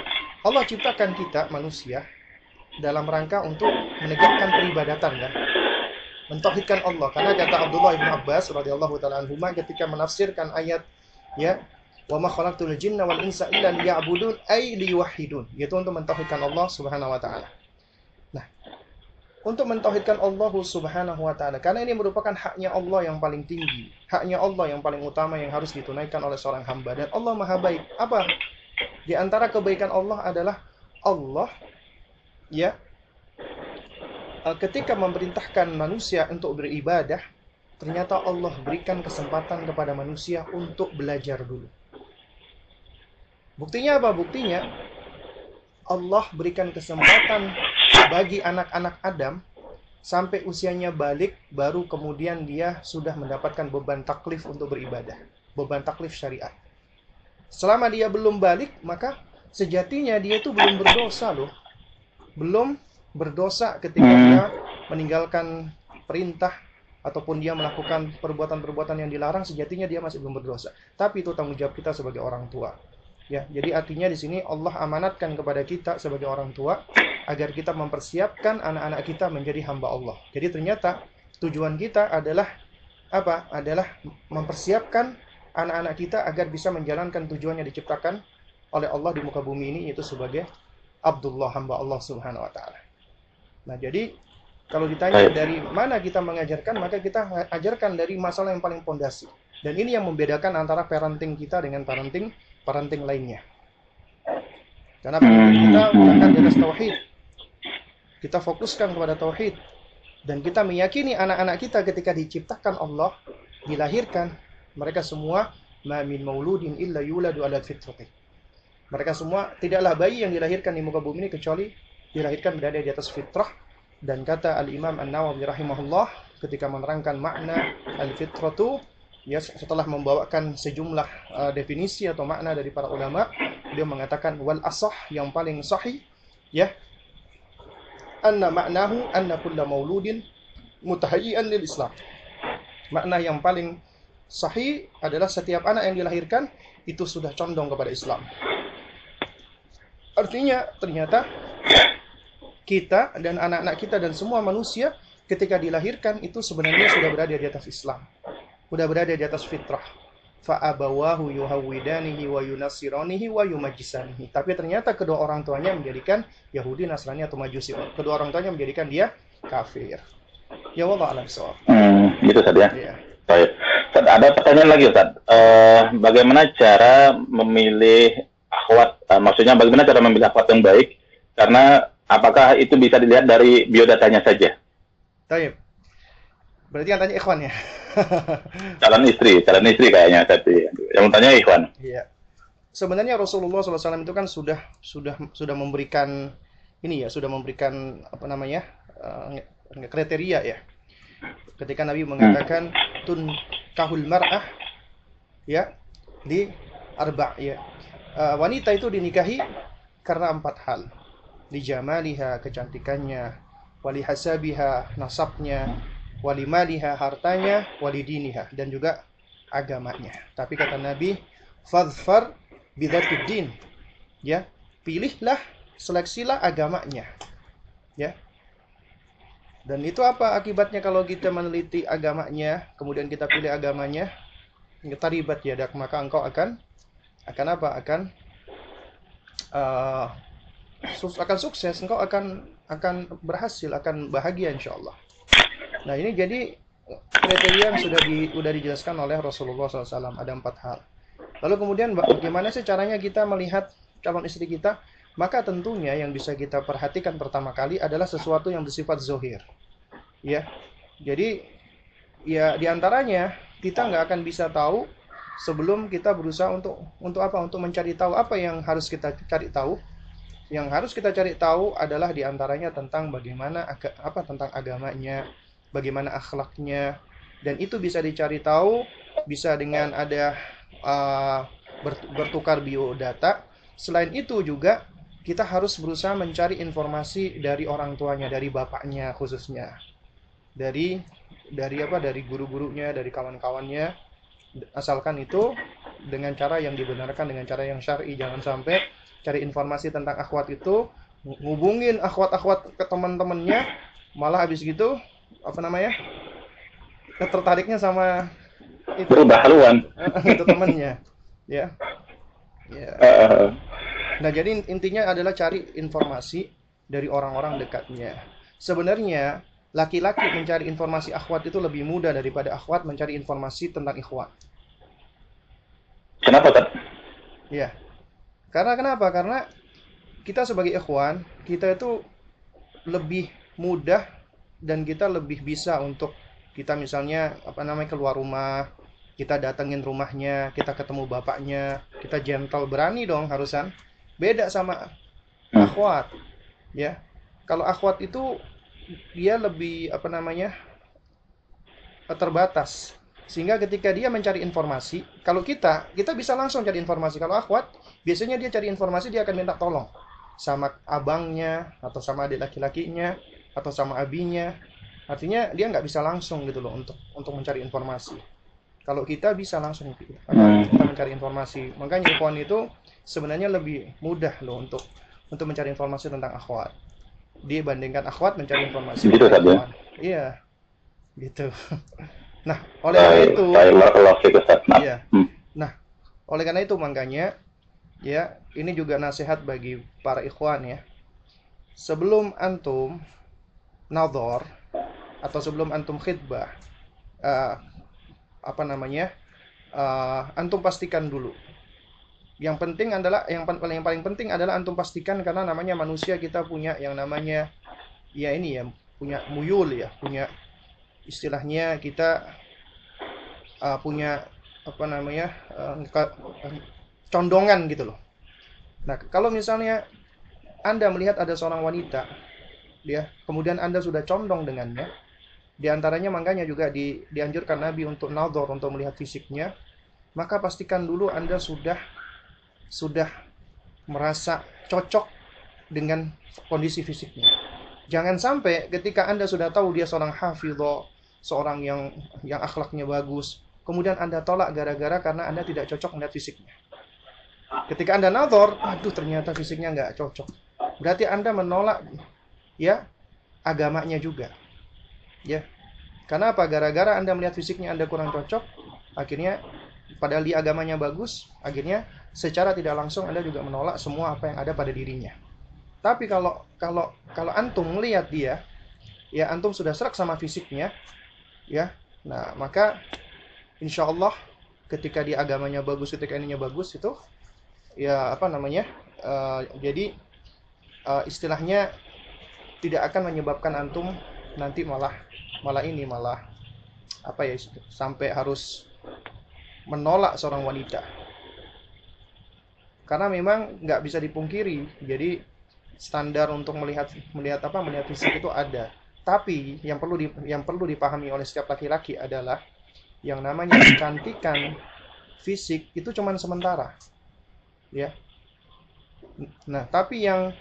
Allah ciptakan kita manusia dalam rangka untuk menegakkan peribadatan kan. Mentauhidkan Allah. Karena kata Abdullah bin Abbas radhiyallahu taala anhu ketika menafsirkan ayat ya wa ma khalaqtul jinna wal insa illa liya'budun ay liyuwahhidun yaitu untuk mentauhidkan Allah Subhanahu wa taala untuk mentauhidkan Allah Subhanahu wa taala karena ini merupakan haknya Allah yang paling tinggi, haknya Allah yang paling utama yang harus ditunaikan oleh seorang hamba dan Allah Maha baik. Apa? Di antara kebaikan Allah adalah Allah ya eh, ketika memerintahkan manusia untuk beribadah, ternyata Allah berikan kesempatan kepada manusia untuk belajar dulu. Buktinya apa? Buktinya Allah berikan kesempatan bagi anak-anak Adam sampai usianya balik baru kemudian dia sudah mendapatkan beban taklif untuk beribadah, beban taklif syariat. Selama dia belum balik, maka sejatinya dia itu belum berdosa loh. Belum berdosa ketika hmm. dia meninggalkan perintah ataupun dia melakukan perbuatan-perbuatan yang dilarang, sejatinya dia masih belum berdosa. Tapi itu tanggung jawab kita sebagai orang tua. Ya, jadi artinya di sini Allah amanatkan kepada kita sebagai orang tua agar kita mempersiapkan anak-anak kita menjadi hamba Allah. Jadi ternyata tujuan kita adalah apa? Adalah mempersiapkan anak-anak kita agar bisa menjalankan tujuannya diciptakan oleh Allah di muka bumi ini yaitu sebagai Abdullah hamba Allah Subhanahu wa taala. Nah, jadi kalau ditanya dari mana kita mengajarkan, maka kita ajarkan dari masalah yang paling pondasi. Dan ini yang membedakan antara parenting kita dengan parenting parenting lainnya. Karena parenting kita akan di atas tauhid. Kita fokuskan kepada tauhid dan kita meyakini anak-anak kita ketika diciptakan Allah, dilahirkan, mereka semua ma min mauludin illa yuladu ala fitrati. Mereka semua tidaklah bayi yang dilahirkan di muka bumi ini kecuali dilahirkan berada di atas fitrah dan kata Al-Imam An-Nawawi rahimahullah ketika menerangkan makna al-fitratu ya setelah membawakan sejumlah uh, definisi atau makna dari para ulama dia mengatakan wal asah yang paling sahih ya anna maknahu anna kulla mauludin mutahayyian lil Islam makna yang paling sahih adalah setiap anak yang dilahirkan itu sudah condong kepada Islam Artinya ternyata kita dan anak-anak kita dan semua manusia ketika dilahirkan itu sebenarnya sudah berada di atas Islam. Sudah berada di atas fitrah. Fa'abawahu yuhawidanihi wa yunasironihi wa yumajisanihi. Tapi ternyata kedua orang tuanya menjadikan Yahudi, Nasrani atau Majusi. Kedua orang tuanya menjadikan dia kafir. Ya Allah alam soal. Hmm, gitu Ustaz ya. Iya. Baik. ada pertanyaan lagi Ustaz. Uh, bagaimana cara memilih akhwat, uh, maksudnya bagaimana cara memilih akhwat yang baik? Karena apakah itu bisa dilihat dari biodatanya saja? Taib. Berarti yang tanya ikhwan ya? calon istri, calon istri kayaknya tadi. Yang tanya ikhwan. Iya. Sebenarnya Rasulullah SAW itu kan sudah sudah sudah memberikan ini ya, sudah memberikan apa namanya uh, kriteria ya. Ketika Nabi mengatakan tun kahul mar'ah ya di arba ya uh, wanita itu dinikahi karena empat hal. Lijamaliha, kecantikannya, wali hasabiha, nasabnya, wali maliha, hartanya, wali diniha, dan juga agamanya. Tapi kata Nabi, fadfar bidatuddin. Ya, pilihlah, seleksilah agamanya. Ya. Dan itu apa akibatnya kalau kita meneliti agamanya, kemudian kita pilih agamanya? Kita ribat ya, maka engkau akan akan apa? Akan uh, akan sukses, engkau akan akan berhasil, akan bahagia insya Allah. Nah ini jadi kriteria yang sudah di, sudah dijelaskan oleh Rasulullah SAW ada empat hal. Lalu kemudian bagaimana sih caranya kita melihat calon istri kita? Maka tentunya yang bisa kita perhatikan pertama kali adalah sesuatu yang bersifat zohir. Ya, jadi ya di antaranya kita nggak akan bisa tahu sebelum kita berusaha untuk untuk apa? Untuk mencari tahu apa yang harus kita cari tahu. Yang harus kita cari tahu adalah di antaranya tentang bagaimana aga, apa tentang agamanya, bagaimana akhlaknya, dan itu bisa dicari tahu bisa dengan ada uh, bertukar biodata. Selain itu juga kita harus berusaha mencari informasi dari orang tuanya, dari bapaknya khususnya, dari dari apa? Dari guru-gurunya, dari kawan-kawannya asalkan itu dengan cara yang dibenarkan dengan cara yang syar'i jangan sampai cari informasi tentang akhwat itu ngubungin akhwat-akhwat ke teman-temannya malah habis gitu apa namanya tertariknya sama itu berubah haluan itu temannya ya ya nah jadi intinya adalah cari informasi dari orang-orang dekatnya sebenarnya laki-laki mencari informasi akhwat itu lebih mudah daripada akhwat mencari informasi tentang ikhwat. Kenapa, kan? Ya. Karena kenapa? Karena kita sebagai ikhwan, kita itu lebih mudah dan kita lebih bisa untuk kita misalnya apa namanya keluar rumah, kita datengin rumahnya, kita ketemu bapaknya, kita gentle berani dong harusan. Beda sama akhwat. Ya. Kalau akhwat itu dia lebih apa namanya terbatas sehingga ketika dia mencari informasi kalau kita kita bisa langsung cari informasi kalau akhwat biasanya dia cari informasi dia akan minta tolong sama abangnya atau sama adik laki-lakinya atau sama abinya artinya dia nggak bisa langsung gitu loh untuk untuk mencari informasi kalau kita bisa langsung kita mencari informasi makanya ikhwan itu sebenarnya lebih mudah loh untuk untuk mencari informasi tentang akhwat dibandingkan akhwat mencari informasi. Gitu kan ya? Iya. Gitu. Nah, oleh karena itu Nah. Iya. Hmm. Oleh karena itu makanya ya ini juga nasihat bagi para ikhwan ya. Sebelum antum nadhar atau sebelum antum khidbah uh, apa namanya? Uh, antum pastikan dulu. Yang penting adalah yang paling paling penting adalah antum pastikan karena namanya manusia kita punya yang namanya ya ini ya punya muyul ya, punya istilahnya kita uh, punya apa namanya uh, condongan gitu loh. Nah, kalau misalnya Anda melihat ada seorang wanita, ya, kemudian Anda sudah condong dengannya, di antaranya makanya juga di, dianjurkan Nabi untuk nador untuk melihat fisiknya. Maka pastikan dulu Anda sudah sudah merasa cocok dengan kondisi fisiknya. Jangan sampai ketika Anda sudah tahu dia seorang hafidho, seorang yang yang akhlaknya bagus, kemudian Anda tolak gara-gara karena Anda tidak cocok melihat fisiknya. Ketika Anda nador, aduh ternyata fisiknya nggak cocok. Berarti Anda menolak ya agamanya juga. Ya. Karena apa? Gara-gara anda melihat fisiknya anda kurang cocok akhirnya padahal di agamanya bagus akhirnya secara tidak langsung anda juga menolak semua apa yang ada pada dirinya. Tapi kalau kalau kalau antum melihat dia ya antum sudah serak sama fisiknya ya. Nah maka insya Allah ketika di agamanya bagus ketika ininya bagus itu ya apa namanya uh, jadi uh, istilahnya tidak akan menyebabkan antum nanti malah malah ini malah apa ya sampai harus menolak seorang wanita. Karena memang nggak bisa dipungkiri jadi standar untuk melihat melihat apa melihat fisik itu ada. Tapi yang perlu di, yang perlu dipahami oleh setiap laki-laki adalah yang namanya kecantikan fisik itu cuman sementara ya. Nah tapi yang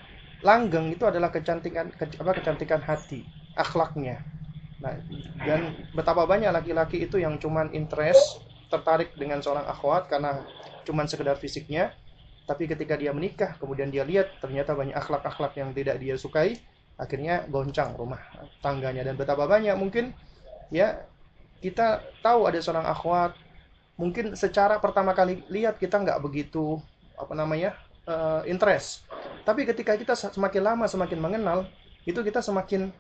langgeng itu adalah kecantikan ke, apa kecantikan hati akhlaknya. Nah, dan betapa banyak laki-laki itu yang cuman interest, tertarik dengan seorang akhwat karena cuman sekedar fisiknya, tapi ketika dia menikah, kemudian dia lihat ternyata banyak akhlak-akhlak yang tidak dia sukai, akhirnya goncang rumah tangganya. Dan betapa banyak mungkin ya kita tahu ada seorang akhwat, mungkin secara pertama kali lihat kita nggak begitu apa namanya uh, interest, tapi ketika kita semakin lama semakin mengenal, itu kita semakin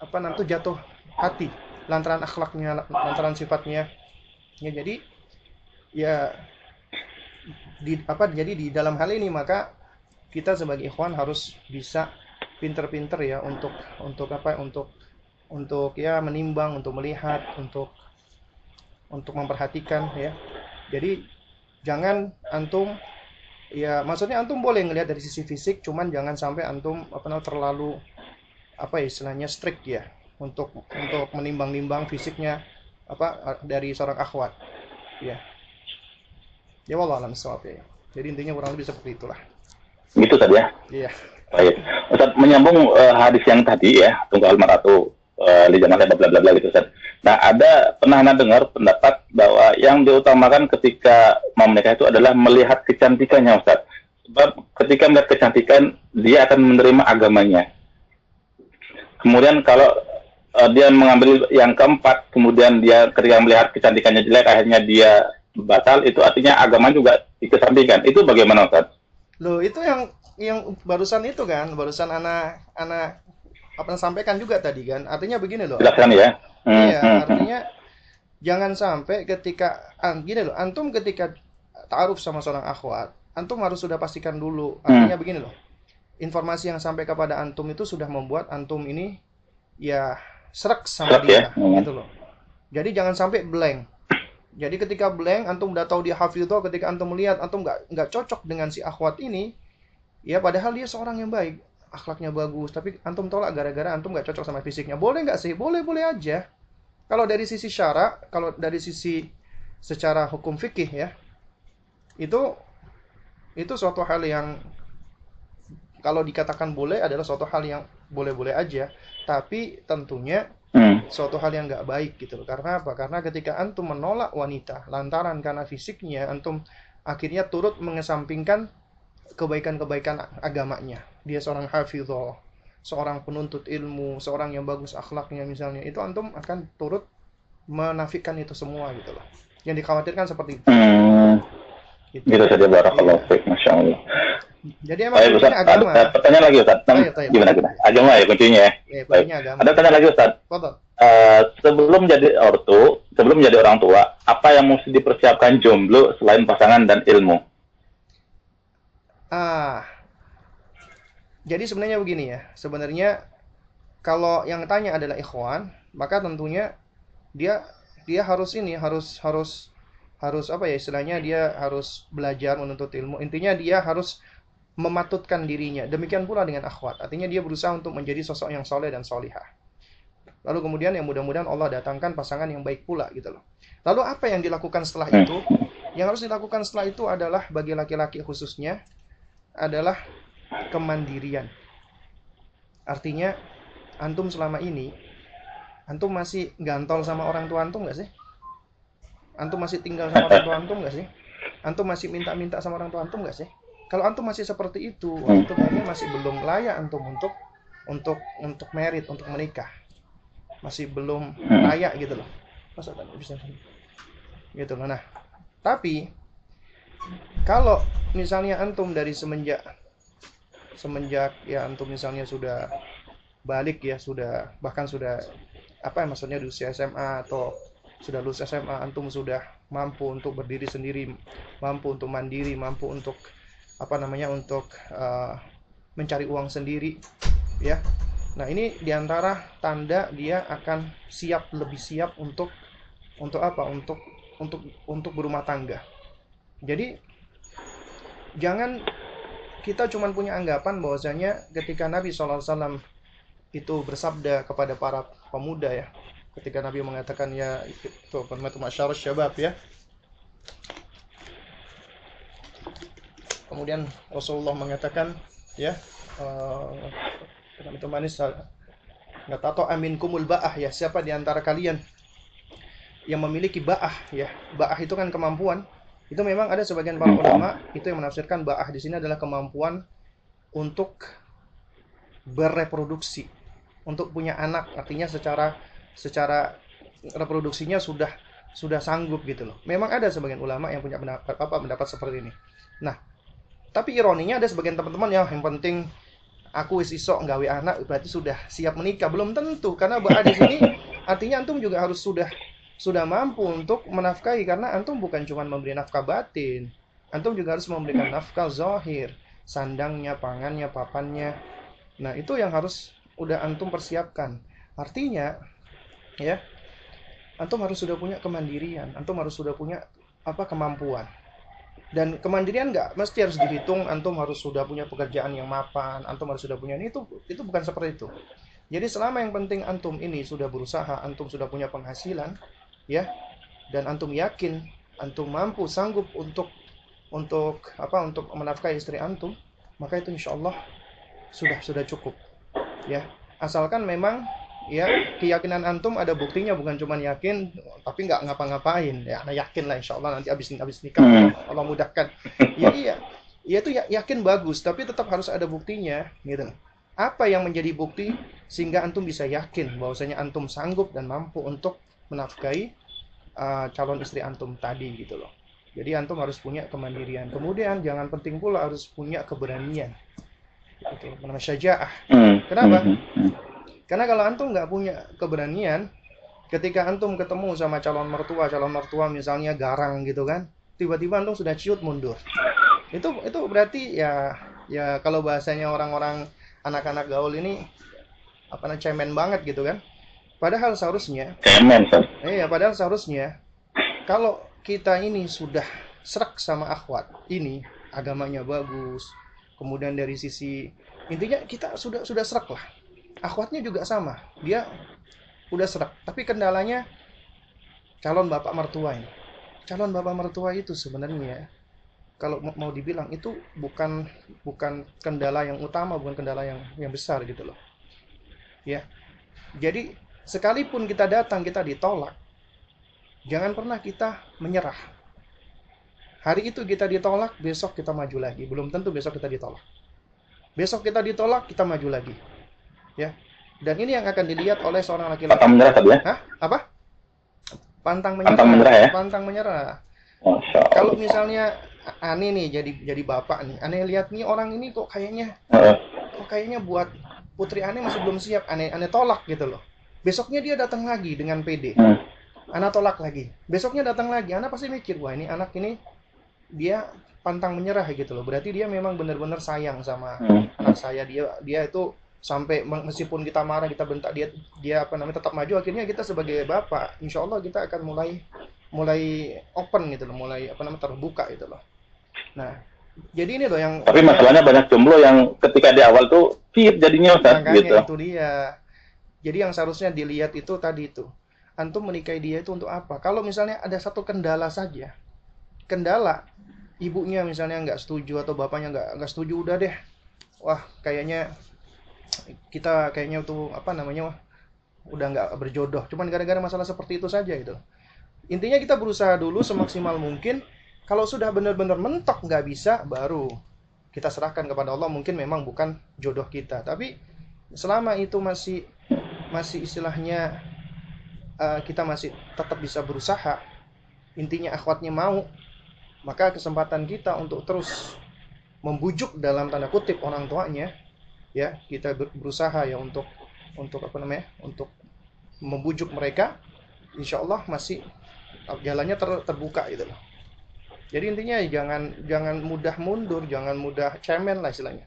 apa nanti jatuh hati lantaran akhlaknya lantaran sifatnya. Ya jadi ya di apa jadi di dalam hal ini maka kita sebagai ikhwan harus bisa pinter-pinter ya untuk untuk apa untuk untuk ya menimbang untuk melihat untuk untuk memperhatikan ya. Jadi jangan antum ya maksudnya antum boleh ngelihat dari sisi fisik cuman jangan sampai antum apa namanya terlalu apa ya istilahnya strict ya untuk untuk menimbang-nimbang fisiknya apa dari seorang akhwat. Ya ya wallah alam ya. Jadi intinya kurang lebih seperti itulah. Gitu tadi ya? Iya. Baik. Ustaz menyambung uh, hadis yang tadi ya tunggal maratu uh, di zaman bla bla bla gitu Ustaz. Nah ada pernah anda dengar pendapat bahwa yang diutamakan ketika mau menikah itu adalah melihat kecantikannya Ustaz? Sebab ketika melihat kecantikan dia akan menerima agamanya. Kemudian kalau uh, dia mengambil yang keempat kemudian dia ketika melihat kecantikannya jelek akhirnya dia batal itu artinya agama juga dikesampingkan itu bagaimana Ustaz? Loh itu yang yang barusan itu kan barusan anak anak apa sampaikan juga tadi kan artinya begini loh jelaskan ya hmm, iya hmm, hmm. artinya hmm. jangan sampai ketika an, gini loh antum ketika taaruf sama seorang akhwat antum harus sudah pastikan dulu artinya hmm. begini loh informasi yang sampai kepada antum itu sudah membuat antum ini ya serak sama dia ya? gitu loh. Jadi jangan sampai blank. Jadi ketika blank antum udah tahu dia hafidho ketika antum melihat antum nggak nggak cocok dengan si akhwat ini ya padahal dia seorang yang baik akhlaknya bagus tapi antum tolak gara-gara antum nggak cocok sama fisiknya. Boleh nggak sih? Boleh boleh aja. Kalau dari sisi syara kalau dari sisi secara hukum fikih ya itu itu suatu hal yang kalau dikatakan boleh adalah suatu hal yang boleh-boleh aja. Tapi tentunya hmm. suatu hal yang nggak baik gitu loh. Karena apa? Karena ketika antum menolak wanita lantaran karena fisiknya antum akhirnya turut mengesampingkan kebaikan-kebaikan agamanya dia seorang hafizah seorang penuntut ilmu seorang yang bagus akhlaknya misalnya itu antum akan turut menafikan itu semua gitu loh yang dikhawatirkan seperti itu hmm. Gitu, gitu saja barakallahu masya Allah. Jadi emang Baik, Ustaz, agama. Ada pertanyaan lagi Ustaz. Ayo, ayo. Gimana kita? Agama ya kuncinya ya. ya Baik. Agama. Ada pertanyaan lagi Ustaz. Uh, sebelum jadi ortu, sebelum jadi orang tua, apa yang mesti dipersiapkan jomblo selain pasangan dan ilmu? Ah, jadi sebenarnya begini ya. Sebenarnya kalau yang tanya adalah ikhwan, maka tentunya dia dia harus ini harus harus harus apa ya istilahnya dia harus belajar menuntut ilmu. Intinya dia harus mematutkan dirinya. Demikian pula dengan akhwat. Artinya dia berusaha untuk menjadi sosok yang soleh dan solihah. Lalu kemudian yang mudah-mudahan Allah datangkan pasangan yang baik pula gitu loh. Lalu apa yang dilakukan setelah itu? Yang harus dilakukan setelah itu adalah bagi laki-laki khususnya adalah kemandirian artinya antum selama ini antum masih gantol sama orang tua antum nggak sih Antum masih tinggal sama orang tua antum nggak sih? Antum masih minta-minta sama orang tua antum nggak sih? Kalau antum masih seperti itu, hmm. antum ini masih belum layak antum untuk untuk untuk merit, untuk menikah. Masih belum hmm. layak gitu loh. Masa tadi bisa gitu loh. Nah, tapi kalau misalnya antum dari semenjak semenjak ya antum misalnya sudah balik ya sudah bahkan sudah apa ya maksudnya di usia SMA atau sudah lulus SMA antum sudah mampu untuk berdiri sendiri mampu untuk mandiri mampu untuk apa namanya untuk uh, mencari uang sendiri ya. Nah ini di antara tanda dia akan siap lebih siap untuk untuk apa? Untuk untuk untuk berumah tangga jadi jangan kita cuma punya anggapan bahwasanya ketika Nabi SAW itu bersabda kepada para pemuda ya ketika Nabi mengatakan ya itu permatu masyarakat syabab ya. Kemudian Rasulullah mengatakan ya uh, itu manis nggak tahu amin kumul baah ya siapa di antara kalian yang memiliki baah ya? Baah itu kan kemampuan itu memang ada sebagian para ulama itu yang menafsirkan baah di sini adalah kemampuan untuk bereproduksi untuk punya anak artinya secara secara reproduksinya sudah sudah sanggup gitu loh. Memang ada sebagian ulama yang punya pendapat apa pendapat seperti ini. Nah, tapi ironinya ada sebagian teman-teman yang yang penting aku wis iso nggawe anak berarti sudah siap menikah. Belum tentu karena bahwa di sini artinya antum juga harus sudah sudah mampu untuk menafkahi karena antum bukan cuma memberi nafkah batin. Antum juga harus memberikan nafkah zahir, sandangnya, pangannya, papannya. Nah, itu yang harus udah antum persiapkan. Artinya ya antum harus sudah punya kemandirian antum harus sudah punya apa kemampuan dan kemandirian nggak mesti harus dihitung antum harus sudah punya pekerjaan yang mapan antum harus sudah punya ini itu itu bukan seperti itu jadi selama yang penting antum ini sudah berusaha antum sudah punya penghasilan ya. Dan antum yakin antum mampu sanggup untuk untuk apa untuk menafkahi istri antum maka itu insya Allah sudah sudah cukup ya. Asalkan memang ya keyakinan antum ada buktinya bukan cuma yakin tapi nggak ngapa-ngapain ya. Nah yakin lah insya Allah nanti abis abis nikah hmm. Allah mudahkan. Ya iya. Ya itu yakin bagus tapi tetap harus ada buktinya gitu. Apa yang menjadi bukti sehingga antum bisa yakin bahwasanya antum sanggup dan mampu untuk menafkahi uh, calon istri antum tadi gitu loh jadi antum harus punya kemandirian kemudian jangan penting pula harus punya keberanian itu namanya syajaah hmm. kenapa hmm. Karena kalau antum nggak punya keberanian, ketika antum ketemu sama calon mertua, calon mertua misalnya garang gitu kan, tiba-tiba antum sudah ciut mundur. Itu itu berarti ya ya kalau bahasanya orang-orang anak-anak gaul ini apa namanya cemen banget gitu kan. Padahal seharusnya cemen. Iya, padahal seharusnya kalau kita ini sudah serak sama akhwat, ini agamanya bagus, kemudian dari sisi intinya kita sudah sudah serak lah. Akhwatnya juga sama. Dia udah serak. Tapi kendalanya calon bapak mertua ini. Calon bapak mertua itu sebenarnya kalau mau dibilang itu bukan bukan kendala yang utama bukan kendala yang yang besar gitu loh. Ya. Jadi sekalipun kita datang kita ditolak. Jangan pernah kita menyerah. Hari itu kita ditolak besok kita maju lagi. Belum tentu besok kita ditolak. Besok kita ditolak kita maju lagi. Ya. Dan ini yang akan dilihat oleh seorang laki-laki. Pantang menyerah tadi ya? Hah? apa? Pantang menyerah. Pantang menyerah ya? Pantang menyerah. Kalau misalnya aneh nih jadi jadi bapak nih. Aneh lihat nih orang ini kok kayaknya Heeh. kok kayaknya buat putri aneh masih belum siap. Aneh aneh tolak gitu loh besoknya dia datang lagi dengan PD Hmm. anak tolak lagi besoknya datang lagi anak pasti mikir wah ini anak ini dia pantang menyerah gitu loh berarti dia memang benar-benar sayang sama Hmm. anak saya dia dia itu sampai meskipun kita marah kita bentak dia dia apa namanya tetap maju akhirnya kita sebagai bapak insya Allah kita akan mulai mulai open gitu loh mulai apa namanya terbuka gitu loh nah jadi ini loh yang Tapi masalahnya banyak jomblo yang ketika di awal tuh fit jadinya Ustaz gitu. itu dia jadi yang seharusnya dilihat itu tadi itu antum menikahi dia itu untuk apa? Kalau misalnya ada satu kendala saja kendala ibunya misalnya nggak setuju atau bapaknya nggak nggak setuju udah deh. Wah kayaknya kita kayaknya tuh apa namanya wah, udah nggak berjodoh. Cuman gara-gara masalah seperti itu saja gitu. Intinya kita berusaha dulu semaksimal mungkin. Kalau sudah benar-benar mentok nggak bisa baru kita serahkan kepada Allah. Mungkin memang bukan jodoh kita. Tapi selama itu masih masih istilahnya eh, kita masih tetap bisa berusaha. Intinya akhwatnya mau maka kesempatan kita untuk terus membujuk dalam tanda kutip orang tuanya ya kita ber- berusaha ya untuk untuk apa namanya untuk membujuk mereka insya Allah masih jalannya ter- terbuka gitu loh. Jadi intinya jangan jangan mudah mundur jangan mudah cemen lah istilahnya.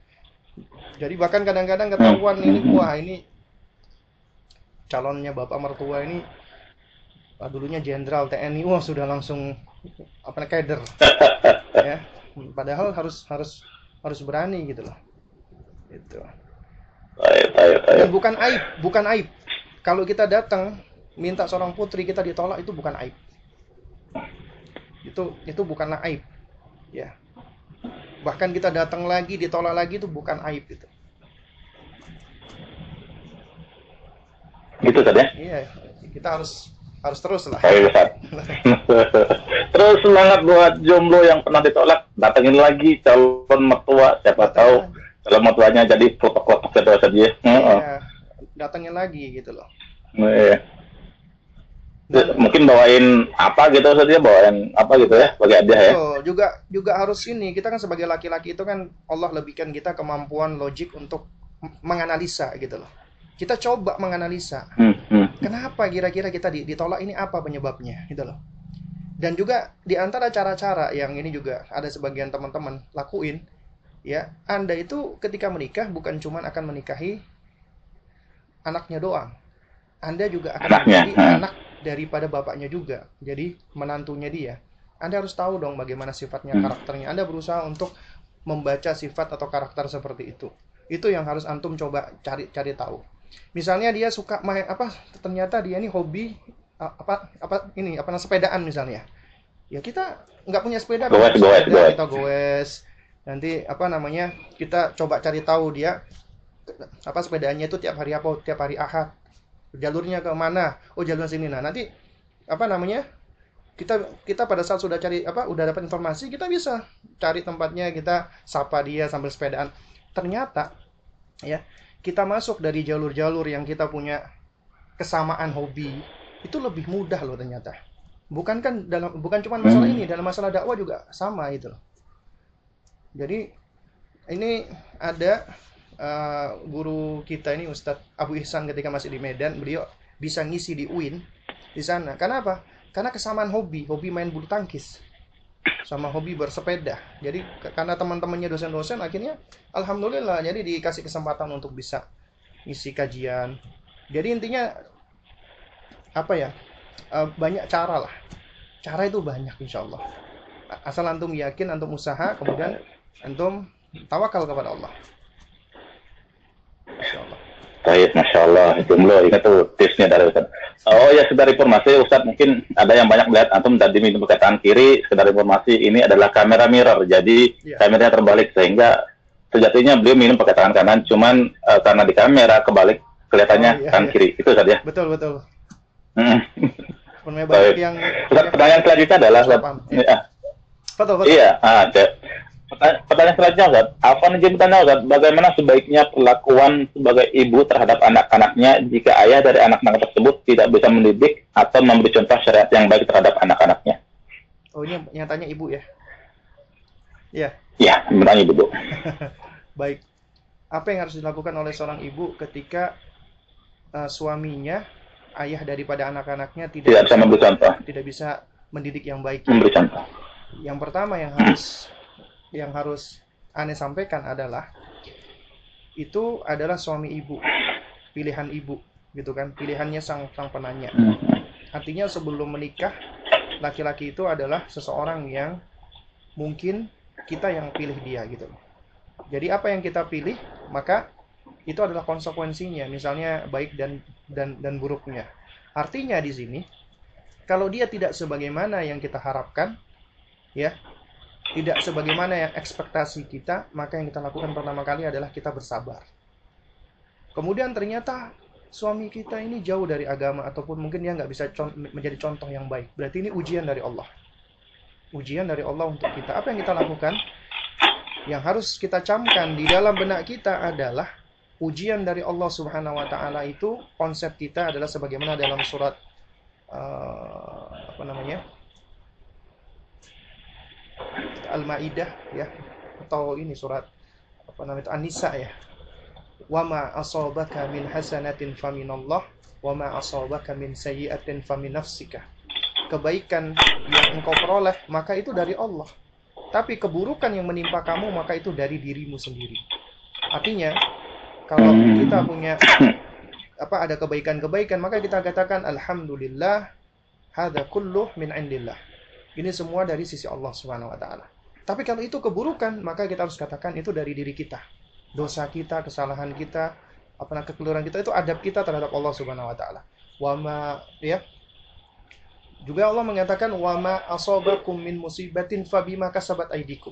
Jadi bahkan kadang-kadang ketahuan ini wah ini calonnya bapak mertua ini ah, dulunya jenderal TNI wah sudah langsung apa namanya kader. Ya padahal harus harus harus berani gitu loh. Itu Baik, baik, baik. dan bukan aib bukan aib. Kalau kita datang minta seorang putri kita ditolak itu bukan aib. Itu itu bukanlah aib. Ya. Bahkan kita datang lagi ditolak lagi itu bukan aib itu Gitu Ustaz ya. iya kita harus harus terus lah Ustaz. Terus semangat buat jomblo yang pernah ditolak, datengin lagi calon mertua, siapa tahu calon mertuanya jadi klotok-klotok gitu ya. Heeh. iya datangin lagi gitu loh Iya. Mungkin bawain apa gitu Ustaz ya, bawain apa gitu ya, bagi hadiah ya. Juga juga harus ini kita kan sebagai laki-laki itu kan Allah lebihkan kita kemampuan logik untuk menganalisa gitu loh kita coba menganalisa. Hmm, hmm. kenapa kira-kira kita di- ditolak ini apa penyebabnya gitu loh. Dan juga di antara cara-cara yang ini juga ada sebagian teman-teman lakuin ya anda itu ketika menikah bukan cuma akan menikahi anaknya doang. Anda juga akan Anaknya, menjadi hmm. anak daripada bapaknya juga jadi menantunya dia. Anda harus tahu dong bagaimana sifatnya Hmm. karakternya. Anda berusaha untuk membaca sifat atau karakter seperti itu. Itu yang harus antum coba cari cari tahu misalnya dia suka main apa ternyata dia ini hobi apa apa ini apa sepedaan misalnya. Ya kita nggak punya sepeda Goes, kita goes, sepeda, goes. kita goes. Nanti apa namanya kita coba cari tahu dia apa sepedanya itu tiap hari apa tiap hari ahad. Jalurnya ke mana? Oh jalur sini. Nah nanti apa namanya kita kita pada saat sudah cari apa udah dapat informasi kita bisa cari tempatnya kita sapa dia sambil sepedaan. Ternyata ya kita masuk dari jalur-jalur yang kita punya kesamaan hobi itu lebih mudah loh ternyata. Bukan kan dalam bukan cuma masalah Hmm. ini dalam masalah dakwah juga sama itu loh. Jadi ini ada eh, guru kita ini Ustadz Abu Ihsan ketika masih di Medan beliau bisa ngisi di UIN di sana. Karena apa? Karena kesamaan hobi hobi main bulu tangkis sama hobi bersepeda. Jadi karena teman-temannya dosen-dosen akhirnya alhamdulillah jadi dikasih kesempatan untuk bisa ngisi kajian. Jadi intinya apa ya eh, banyak cara lah. Cara itu banyak insya Allah asal antum yakin antum usaha kemudian antum tawakal kepada Allah. Insya Allah Baik, Masya Allah. Jomblo, ingat tuh tipsnya dari Ustaz. Oh ya, sekedar informasi Ustaz, mungkin ada yang banyak melihat antum tadi minum pakai tangan kiri, sekedar informasi ini adalah kamera mirror, jadi Iya. kameranya terbalik sehingga sejatinya beliau minum pakai tangan kanan, cuman eh, karena di kamera kebalik kelihatannya Oh, iya, tangan iya. kiri. Itu Ustaz ya. betul betul Hmm. Baik. yang Ustaz, pertanyaan selanjutnya adalah Ustaz, ah, betul betul Iya, ah. Pertanyaan, pertanyaan selanjutnya, Ustaz. Apa nih jadi pertanyaan, Ustaz? Bagaimana sebaiknya perlakuan sebagai ibu terhadap anak-anaknya jika ayah dari anak-anak tersebut tidak bisa mendidik atau memberi contoh syariat yang baik terhadap anak-anaknya? oh ini yang tanya ibu ya Ya. Ya, bertanya ibu. Baik. Apa yang harus dilakukan oleh seorang ibu ketika uh, suaminya, ayah daripada anak-anaknya tidak, tidak bisa memberi contoh, tidak bisa mendidik yang baik. Memberi contoh. Yang pertama yang harus yang harus aneh sampaikan adalah itu adalah suami ibu, pilihan ibu, gitu kan? Pilihannya sang sang penanya. Artinya sebelum menikah, laki-laki itu adalah seseorang yang mungkin kita yang pilih dia gitu. Jadi apa yang kita pilih, maka itu adalah konsekuensinya, misalnya baik dan dan dan buruknya. Artinya di sini kalau dia tidak sebagaimana yang kita harapkan, ya, tidak sebagaimana yang ekspektasi kita, maka yang kita lakukan pertama kali adalah kita bersabar. Kemudian ternyata suami kita ini jauh dari agama ataupun mungkin dia nggak bisa con menjadi contoh yang baik. Berarti ini ujian dari Allah. Ujian dari Allah untuk kita. Apa yang kita lakukan? yang harus kita camkan di dalam benak kita adalah ujian dari Allah Subhanahu wa taala itu konsep kita adalah sebagaimana dalam surat uh, apa namanya? Al-Maidah ya atau ini surat apa namanya An-Nisa ya. Wa ma asabaka min hasanatin faminallah wa ma asabaka min sayyi'atin famin nafsika. Kebaikan yang engkau peroleh maka itu dari Allah tapi keburukan yang menimpa kamu maka itu dari dirimu sendiri. Artinya, kalau kita punya apa ada kebaikan-kebaikan maka kita katakan alhamdulillah hadza kulluh min indillah. Ini semua dari sisi Allah Subhanahu wa taala. Tapi kalau itu keburukan, maka kita harus katakan itu dari diri kita. Dosa kita, kesalahan kita, apa kekeliruan kita itu adab kita terhadap Allah Subhanahu wa taala. Wa ma ya juga Allah mengatakan wama asobakum min musibatin fabima kasabat aidikum.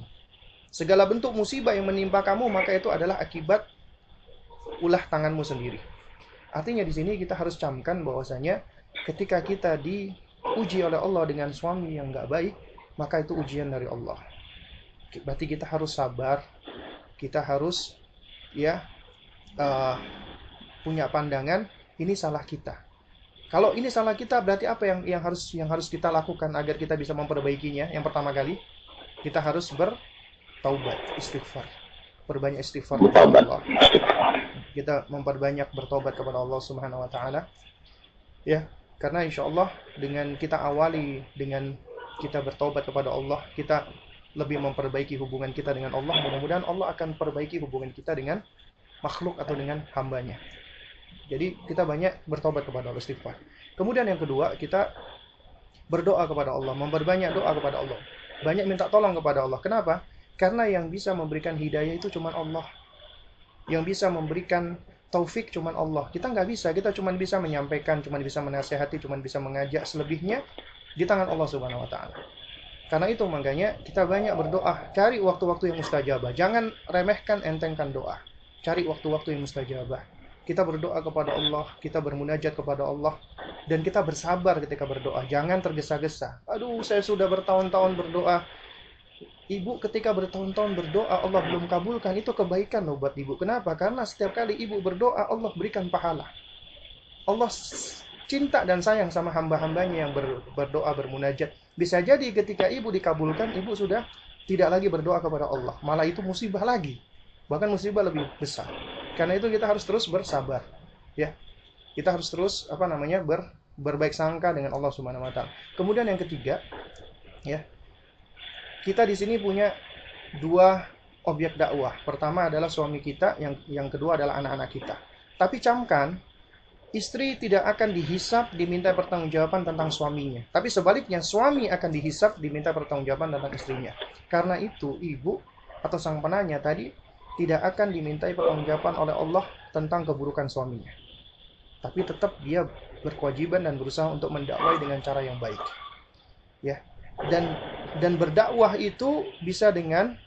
Segala bentuk musibah yang menimpa kamu maka itu adalah akibat ulah tanganmu sendiri. Artinya di sini kita harus camkan bahwasanya ketika kita diuji oleh Allah dengan suami yang nggak baik, maka itu ujian dari Allah. Berarti kita harus sabar, kita harus ya uh, punya pandangan ini salah kita kalau ini salah kita, berarti apa yang yang harus yang harus kita lakukan agar kita bisa memperbaikinya? Yang pertama kali, kita harus bertaubat, istighfar. Perbanyak istighfar kepada Allah. Kita memperbanyak bertobat kepada Allah Subhanahu wa taala. Ya, karena insya Allah dengan kita awali dengan kita bertobat kepada Allah, kita lebih memperbaiki hubungan kita dengan Allah. Mudah-mudahan Allah akan perbaiki hubungan kita dengan makhluk atau dengan hambanya. Jadi kita banyak bertobat kepada Allah istighfar. Kemudian yang kedua, kita berdoa kepada Allah, memperbanyak doa kepada Allah. Banyak minta tolong kepada Allah. Kenapa? Karena yang bisa memberikan hidayah itu cuma Allah. Yang bisa memberikan taufik cuma Allah. Kita nggak bisa, kita cuma bisa menyampaikan, cuma bisa menasehati, cuma bisa mengajak selebihnya di tangan Allah Subhanahu wa taala. Karena itu makanya kita banyak berdoa, cari waktu-waktu yang mustajabah. Jangan remehkan, entengkan doa. Cari waktu-waktu yang mustajabah kita berdoa kepada Allah, kita bermunajat kepada Allah, dan kita bersabar ketika berdoa. Jangan tergesa-gesa. Aduh, saya sudah bertahun-tahun berdoa. Ibu ketika bertahun-tahun berdoa Allah belum kabulkan itu kebaikan loh buat ibu. Kenapa? Karena setiap kali ibu berdoa Allah berikan pahala. Allah cinta dan sayang sama hamba-hambanya yang ber, berdoa bermunajat. Bisa jadi ketika ibu dikabulkan, ibu sudah tidak lagi berdoa kepada Allah. Malah itu musibah lagi. Bahkan musibah lebih besar. Karena itu kita harus terus bersabar, ya. Kita harus terus apa namanya ber, berbaik sangka dengan Allah Subhanahu wa taala. Kemudian yang ketiga, ya. Kita di sini punya dua objek dakwah. Pertama adalah suami kita, yang yang kedua adalah anak-anak kita. Tapi camkan, istri tidak akan dihisap diminta pertanggungjawaban tentang suaminya. Tapi sebaliknya, suami akan dihisap diminta pertanggungjawaban tentang istrinya. Karena itu, ibu atau sang penanya tadi tidak akan dimintai pertanggungjawaban oleh Allah tentang keburukan suaminya. Tapi tetap dia berkewajiban dan berusaha untuk mendakwai dengan cara yang baik. Ya. Dan dan berdakwah itu bisa dengan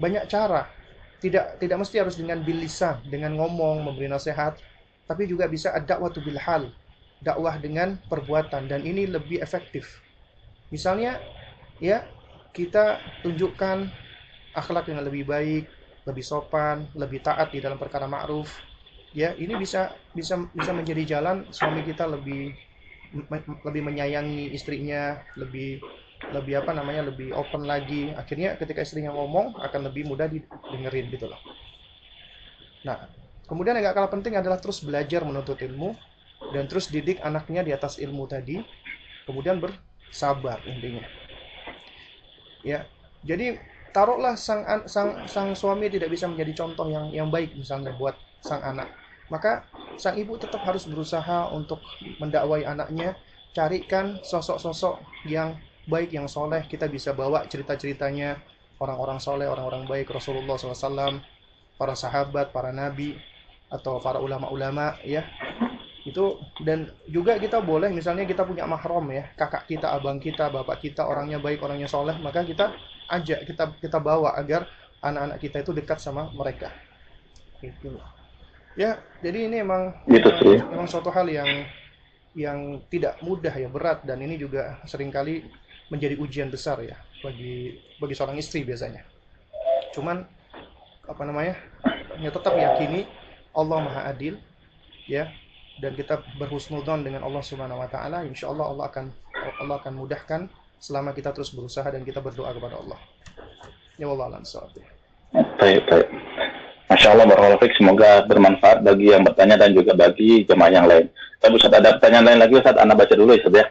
banyak cara. Tidak tidak mesti harus dengan bilisan, dengan ngomong, memberi nasihat, tapi juga bisa ada waktu bil hal, dakwah dengan perbuatan dan ini lebih efektif. Misalnya ya, kita tunjukkan akhlak yang lebih baik, lebih sopan, lebih taat di dalam perkara ma'ruf. Ya, ini bisa bisa bisa menjadi jalan suami kita lebih lebih menyayangi istrinya, lebih lebih apa namanya lebih open lagi akhirnya ketika istrinya ngomong akan lebih mudah didengerin gitu loh nah kemudian yang gak kalah penting adalah terus belajar menuntut ilmu dan terus didik anaknya di atas ilmu tadi kemudian bersabar intinya. Ya jadi taruhlah sang sang sang suami tidak bisa menjadi contoh yang yang baik misalnya buat sang anak. Maka sang ibu tetap harus berusaha untuk mendakwai anaknya carikan sosok-sosok yang baik yang soleh. Kita bisa bawa cerita-ceritanya orang-orang soleh orang-orang baik Rasulullah SAW para sahabat para nabi atau para ulama-ulama ya itu dan juga kita boleh misalnya kita punya mahram ya kakak kita abang kita bapak kita orangnya baik orangnya soleh maka kita ajak kita kita bawa agar anak-anak kita itu dekat sama mereka gitu ya jadi ini emang gitu sih. emang suatu hal yang yang tidak mudah ya berat dan ini juga sering kali menjadi ujian besar ya bagi bagi seorang istri biasanya. Cuman apa namanya? Ya tetap yakini Allah Maha Adil ya dan kita berhusnudzon dengan Allah Subhanahu wa taala insya Allah Allah akan Allah akan mudahkan selama kita terus berusaha dan kita berdoa kepada Allah. Ya Allah alam Baik, baik. Masya Allah, Semoga bermanfaat bagi yang bertanya dan juga bagi jemaah yang lain. Tapi Ustaz ada pertanyaan lain lagi Ustaz, Anda baca dulu Ustaz ya.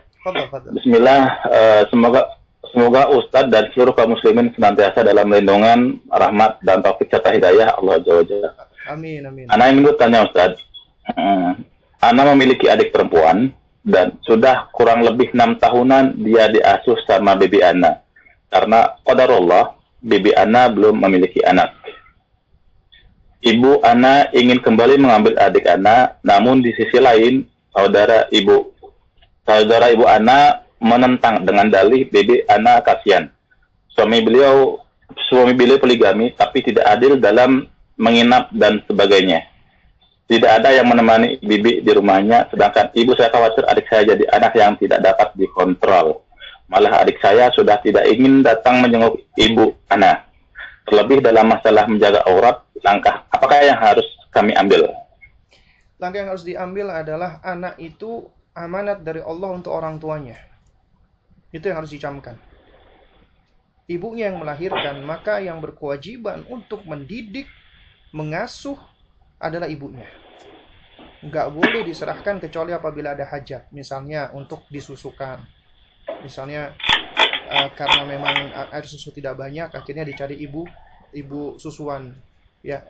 Bismillah, uh, semoga semoga Ustaz dan seluruh kaum muslimin senantiasa dalam lindungan, rahmat dan taufik serta hidayah Allah Jalla Jalla. Amin amin. Ana ingin bertanya Ustaz. Uh, Ana memiliki adik perempuan dan sudah kurang lebih enam tahunan dia diasuh sama bibi Ana. Karena qadarullah bibi Ana belum memiliki anak. Ibu Ana ingin kembali mengambil adik Ana, namun di sisi lain saudara ibu saudara ibu Ana menentang dengan dalih Bibi Ana kasihan. Suami beliau suami beliau poligami tapi tidak adil dalam menginap dan sebagainya. Tidak ada yang menemani bibi di rumahnya, sedangkan ibu saya khawatir adik saya jadi anak yang tidak dapat dikontrol. Malah adik saya sudah tidak ingin datang menjenguk ibu Ana. Terlebih dalam masalah menjaga aurat, langkah apakah yang harus kami ambil? langkah yang harus diambil adalah anak itu amanat dari Allah untuk orang tuanya. Itu yang harus dicamkan. Ibunya yang melahirkan, maka yang berkewajiban untuk mendidik, mengasuh adalah ibunya. Nggak boleh diserahkan kecuali apabila ada hajat. Misalnya untuk disusukan. Misalnya uh, karena memang air susu tidak banyak, akhirnya dicari ibu ibu susuan. Ya,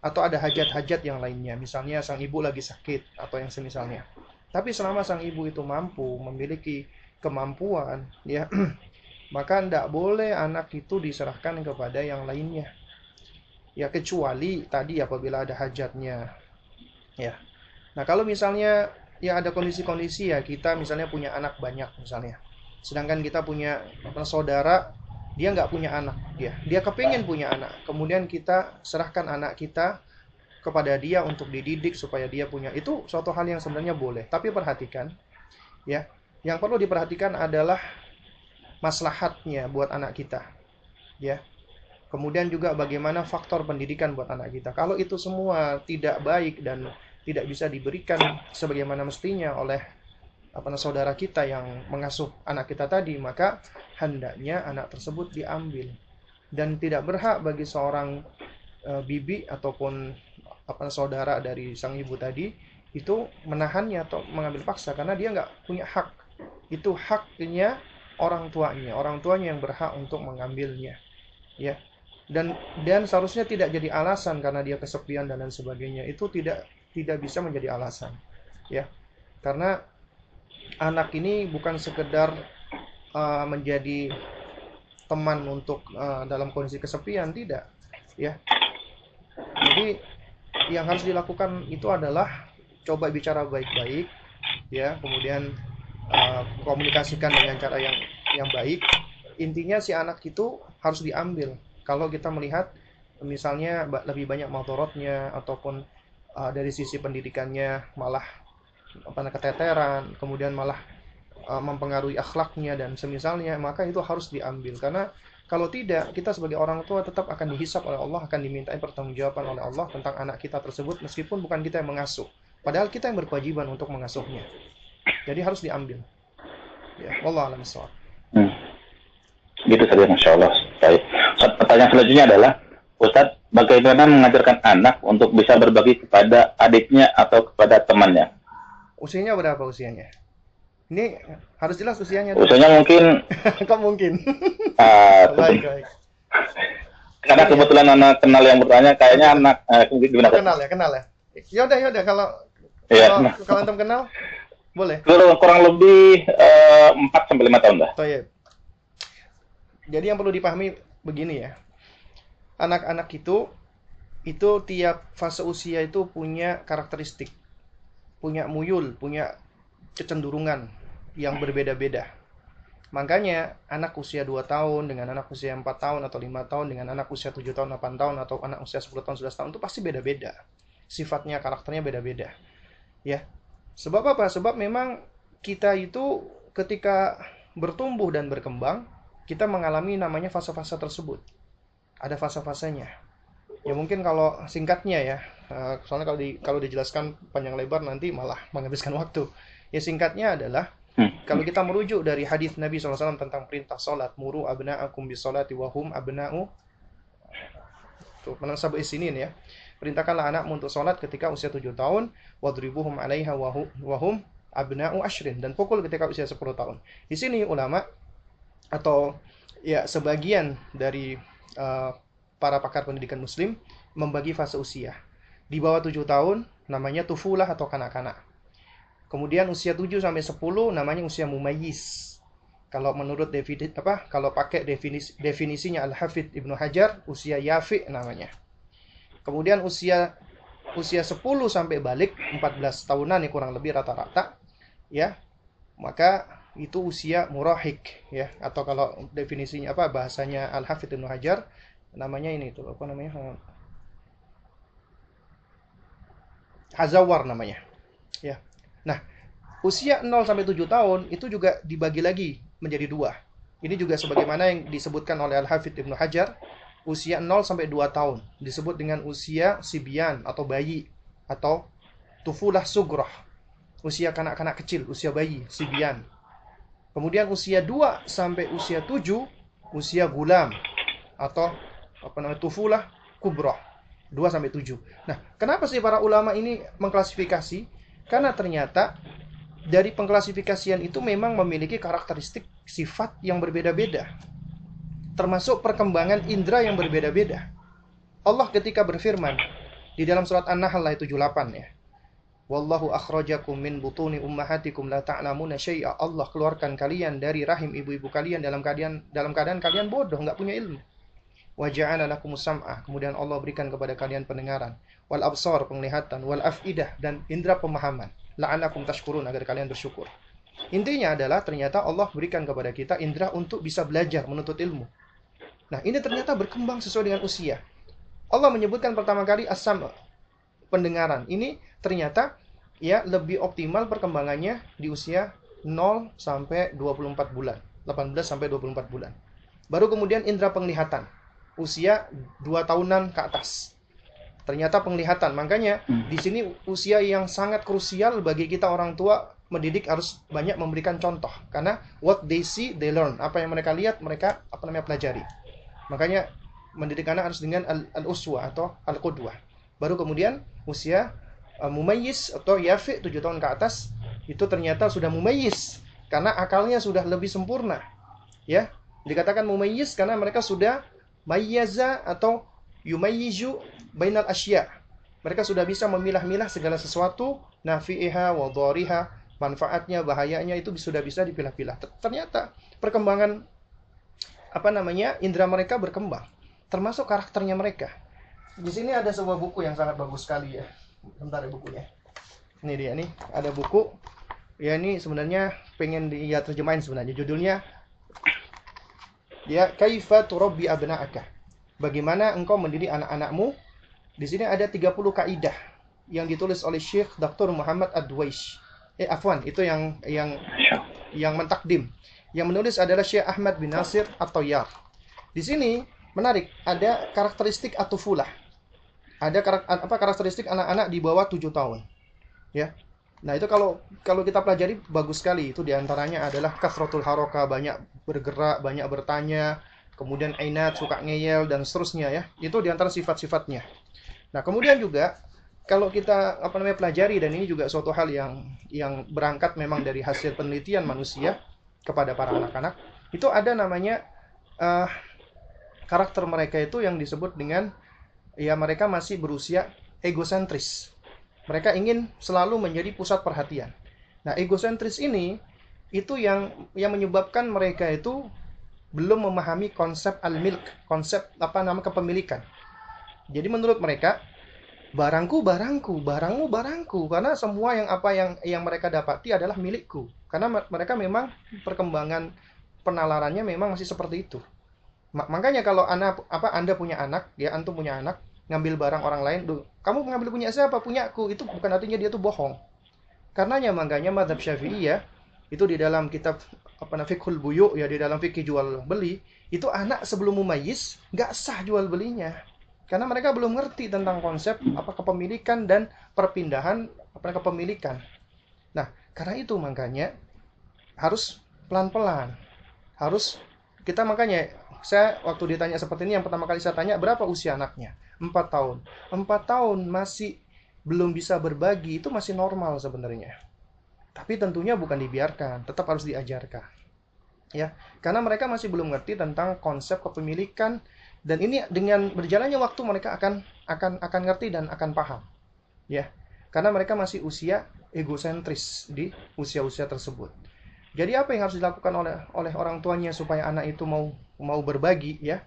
atau ada hajat-hajat yang lainnya. Misalnya sang ibu lagi sakit atau yang semisalnya. Tapi selama sang ibu itu mampu memiliki kemampuan, ya, maka tidak boleh anak itu diserahkan kepada yang lainnya. Ya kecuali tadi apabila ada hajatnya. Ya. Nah, kalau misalnya ya ada kondisi-kondisi ya kita misalnya punya anak banyak misalnya. Sedangkan kita punya saudara dia nggak punya anak dia dia kepingin punya anak kemudian kita serahkan anak kita kepada dia untuk dididik supaya dia punya itu suatu hal yang sebenarnya boleh tapi perhatikan ya yang perlu diperhatikan adalah maslahatnya buat anak kita ya kemudian juga bagaimana faktor pendidikan buat anak kita. Kalau itu semua tidak baik dan tidak bisa diberikan sebagaimana mestinya oleh apa saudara kita yang mengasuh anak kita tadi maka hendaknya anak tersebut diambil. Dan tidak berhak bagi seorang e, bibi ataupun apa saudara dari sang ibu tadi itu menahannya atau mengambil paksa karena dia nggak punya hak. Itu haknya orang tuanya. Orang tuanya yang berhak untuk mengambilnya. Ya dan dan seharusnya tidak jadi alasan karena dia kesepian dan lain sebagainya. Itu tidak tidak bisa menjadi alasan ya. Karena anak ini bukan sekedar uh, menjadi teman untuk uh, dalam kondisi kesepian tidak ya. Jadi yang harus dilakukan itu adalah coba bicara baik-baik ya. Kemudian uh, komunikasikan dengan cara yang yang baik. Intinya si anak itu harus diambil kalau kita melihat misalnya lebih banyak motorotnya ataupun uh, dari sisi pendidikannya malah apa keteteran, kemudian malah uh, mempengaruhi akhlaknya dan semisalnya, maka itu harus diambil karena kalau tidak, kita sebagai orang tua tetap akan dihisap oleh Allah, akan dimintai pertanggungjawaban oleh Allah tentang anak kita tersebut meskipun bukan kita yang mengasuh. Padahal kita yang berkewajiban untuk mengasuhnya. Jadi harus diambil. Ya, Allah alam hmm. gitu saja, masya Allah. Baik. Pertanyaan selanjutnya adalah, Ustadz, bagaimana mengajarkan anak untuk bisa berbagi kepada adiknya atau kepada temannya? Usianya berapa usianya? Ini harus jelas usianya. Usianya mungkin. Kok mungkin? Uh, baik, baik. Karena kebetulan anak kenal yang bertanya, kayaknya anak uh, gimana? Kenal ya, kenal ya. Ya udah, ya udah kalau ya, kalau, kalau antum kenal, boleh. Kurang, kurang lebih eh, empat sampai lima tahun dah. Toyib. Jadi yang perlu dipahami begini ya. Anak-anak itu itu tiap fase usia itu punya karakteristik, punya muyul, punya kecenderungan yang berbeda-beda. Makanya anak usia 2 tahun dengan anak usia 4 tahun atau 5 tahun dengan anak usia 7 tahun, 8 tahun atau anak usia 10 tahun, 11 tahun itu pasti beda-beda. Sifatnya, karakternya beda-beda. Ya. Sebab apa? Sebab memang kita itu ketika bertumbuh dan berkembang, kita mengalami namanya fase-fase tersebut. Ada fase-fasenya. Ya mungkin kalau singkatnya ya, eh, soalnya kalau di, kalau dijelaskan panjang lebar nanti malah menghabiskan waktu. Ya singkatnya adalah Hmm. Kalau kita merujuk dari hadis Nabi SAW tentang perintah salat, muru abna'akum bis salati wahum abna'u Tuh, menasab isinin ya. Perintahkanlah anakmu untuk salat ketika usia 7 tahun, wadribuhum 'alaiha wahum abna'u ashrin dan pukul ketika usia 10 tahun. Di sini ulama atau ya sebagian dari uh, para pakar pendidikan muslim membagi fase usia. Di bawah 7 tahun namanya tufulah atau kanak-kanak. Kemudian usia 7 sampai 10 namanya usia mumayyiz. Kalau menurut definisi apa? Kalau pakai definisi definisinya Al-Hafidh Ibnu Hajar, usia yafi namanya. Kemudian usia usia 10 sampai balik 14 tahunan ya kurang lebih rata-rata ya. Maka itu usia murahik ya atau kalau definisinya apa bahasanya Al-Hafidh Ibnu Hajar namanya ini itu apa namanya? Hazawar namanya. Ya. Nah, usia 0 sampai 7 tahun itu juga dibagi lagi menjadi dua. Ini juga sebagaimana yang disebutkan oleh Al-Hafidh Ibnu Hajar, usia 0 sampai 2 tahun disebut dengan usia sibian atau bayi atau tufulah sugrah. Usia kanak-kanak kecil, usia bayi, sibian. Kemudian usia 2 sampai usia 7, usia gulam atau apa namanya tufulah kubrah. 2 sampai 7. Nah, kenapa sih para ulama ini mengklasifikasi karena ternyata dari pengklasifikasian itu memang memiliki karakteristik sifat yang berbeda-beda. Termasuk perkembangan indera yang berbeda-beda. Allah ketika berfirman di dalam surat An-Nahl ayat 78 ya. Wallahu akhrajakum min butuni ummahatikum la ta'lamuna syai'a. Allah keluarkan kalian dari rahim ibu-ibu kalian dalam keadaan dalam keadaan kalian bodoh, nggak punya ilmu. Wa ja'ala lakum sam'a. Kemudian Allah berikan kepada kalian pendengaran. Wal absar penglihatan. Wal afidah dan indera pemahaman. La'anakum tashkurun agar kalian bersyukur. Intinya adalah ternyata Allah berikan kepada kita indera untuk bisa belajar menuntut ilmu. Nah ini ternyata berkembang sesuai dengan usia. Allah menyebutkan pertama kali asam pendengaran. Ini ternyata ya lebih optimal perkembangannya di usia 0 sampai 24 bulan 18 sampai 24 bulan baru kemudian indera penglihatan usia 2 tahunan ke atas ternyata penglihatan. Makanya hmm. di sini usia yang sangat krusial bagi kita orang tua mendidik harus banyak memberikan contoh karena what they see they learn. Apa yang mereka lihat mereka apa namanya pelajari. Makanya mendidik anak harus dengan al-uswa atau al-qudwah. Baru kemudian usia uh, mumayyiz atau yafi 7 tahun ke atas itu ternyata sudah mumayyiz karena akalnya sudah lebih sempurna. Ya, dikatakan mumayyiz karena mereka sudah mayyaza atau yumayyizu bainal asya. Mereka sudah bisa memilah-milah segala sesuatu, nafi'iha wa dhariha, manfaatnya, bahayanya itu sudah bisa dipilah-pilah. Ternyata perkembangan apa namanya? indera mereka berkembang, termasuk karakternya mereka. Di sini ada sebuah buku yang sangat bagus sekali ya. Bentar ya bukunya. Ini dia nih, ada buku. Ya ini sebenarnya pengen dia terjemahin sebenarnya. Judulnya ya Kaifa turabbi abna'aka. Bagaimana engkau mendidik anak-anakmu di sini ada 30 kaidah yang ditulis oleh Syekh Dr. Muhammad Adwaish. Eh afwan, itu yang yang yang mentakdim. Yang menulis adalah Syekh Ahmad bin Nasir atau Yar. Di sini menarik, ada karakteristik atufulah. Ada karak, apa karakteristik anak-anak di bawah 7 tahun. Ya. Nah, itu kalau kalau kita pelajari bagus sekali. Itu di antaranya adalah kasratul haroka, banyak bergerak, banyak bertanya, kemudian ainat, suka ngeyel, dan seterusnya ya. Itu di antara sifat-sifatnya. Nah, kemudian juga kalau kita apa namanya pelajari dan ini juga suatu hal yang yang berangkat memang dari hasil penelitian manusia kepada para anak-anak, itu ada namanya uh, karakter mereka itu yang disebut dengan ya mereka masih berusia egosentris. Mereka ingin selalu menjadi pusat perhatian. Nah, egosentris ini itu yang yang menyebabkan mereka itu belum memahami konsep al-milk, konsep apa nama kepemilikan. Jadi menurut mereka barangku barangku, barangmu barangku karena semua yang apa yang yang mereka dapati adalah milikku. Karena mereka memang perkembangan penalarannya memang masih seperti itu. Makanya kalau anak apa Anda punya anak, ya antum punya anak, ngambil barang orang lain, duh, kamu ngambil punya siapa? Punyaku. Itu bukan artinya dia tuh bohong. Karenanya makanya madhab syafi'i ya, itu di dalam kitab apa namanya fikhul buyu ya di dalam fikih jual beli itu anak sebelum mumayyiz nggak sah jual belinya karena mereka belum ngerti tentang konsep apa kepemilikan dan perpindahan apa kepemilikan nah karena itu makanya harus pelan-pelan harus kita makanya saya waktu ditanya seperti ini yang pertama kali saya tanya berapa usia anaknya? Empat tahun. Empat tahun masih belum bisa berbagi. Itu masih normal sebenarnya. Tapi tentunya bukan dibiarkan tetap harus diajarkan. Ya karena mereka masih belum ngerti tentang konsep kepemilikan dan ini dengan berjalannya waktu mereka akan akan akan ngerti dan akan paham. Ya karena mereka masih usia egosentris di usia-usia tersebut jadi apa yang harus dilakukan oleh oleh orang tuanya supaya anak itu mau mau berbagi ya?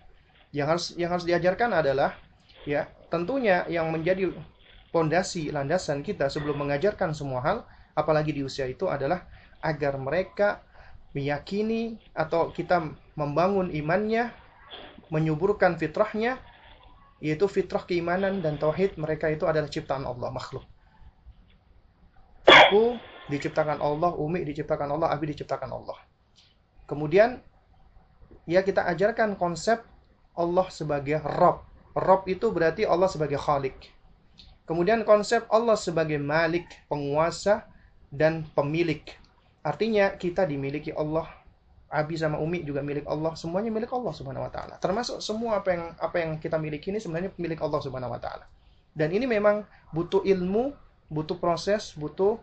Yang harus yang harus diajarkan adalah ya, tentunya yang menjadi pondasi landasan kita sebelum mengajarkan semua hal apalagi di usia itu adalah agar mereka meyakini atau kita membangun imannya, menyuburkan fitrahnya yaitu fitrah keimanan dan tauhid mereka itu adalah ciptaan Allah makhluk. Aku diciptakan Allah, Umi diciptakan Allah, Abi diciptakan Allah. Kemudian ya kita ajarkan konsep Allah sebagai Rob. Rob itu berarti Allah sebagai Khalik. Kemudian konsep Allah sebagai Malik, penguasa dan pemilik. Artinya kita dimiliki Allah. Abi sama Umi juga milik Allah, semuanya milik Allah Subhanahu wa taala. Termasuk semua apa yang apa yang kita miliki ini sebenarnya milik Allah Subhanahu wa taala. Dan ini memang butuh ilmu, butuh proses, butuh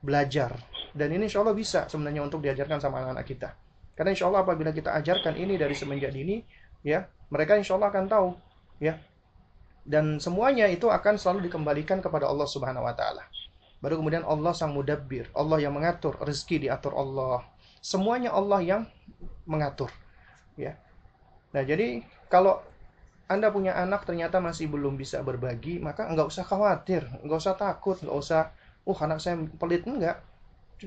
belajar. Dan ini insya Allah bisa sebenarnya untuk diajarkan sama anak-anak kita. Karena insya Allah apabila kita ajarkan ini dari semenjak dini, ya mereka insya Allah akan tahu, ya. Dan semuanya itu akan selalu dikembalikan kepada Allah Subhanahu Wa Taala. Baru kemudian Allah sang mudabbir, Allah yang mengatur rezeki diatur Allah. Semuanya Allah yang mengatur, ya. Nah jadi kalau anda punya anak ternyata masih belum bisa berbagi, maka nggak usah khawatir, nggak usah takut, nggak usah oh anak saya pelit. Enggak.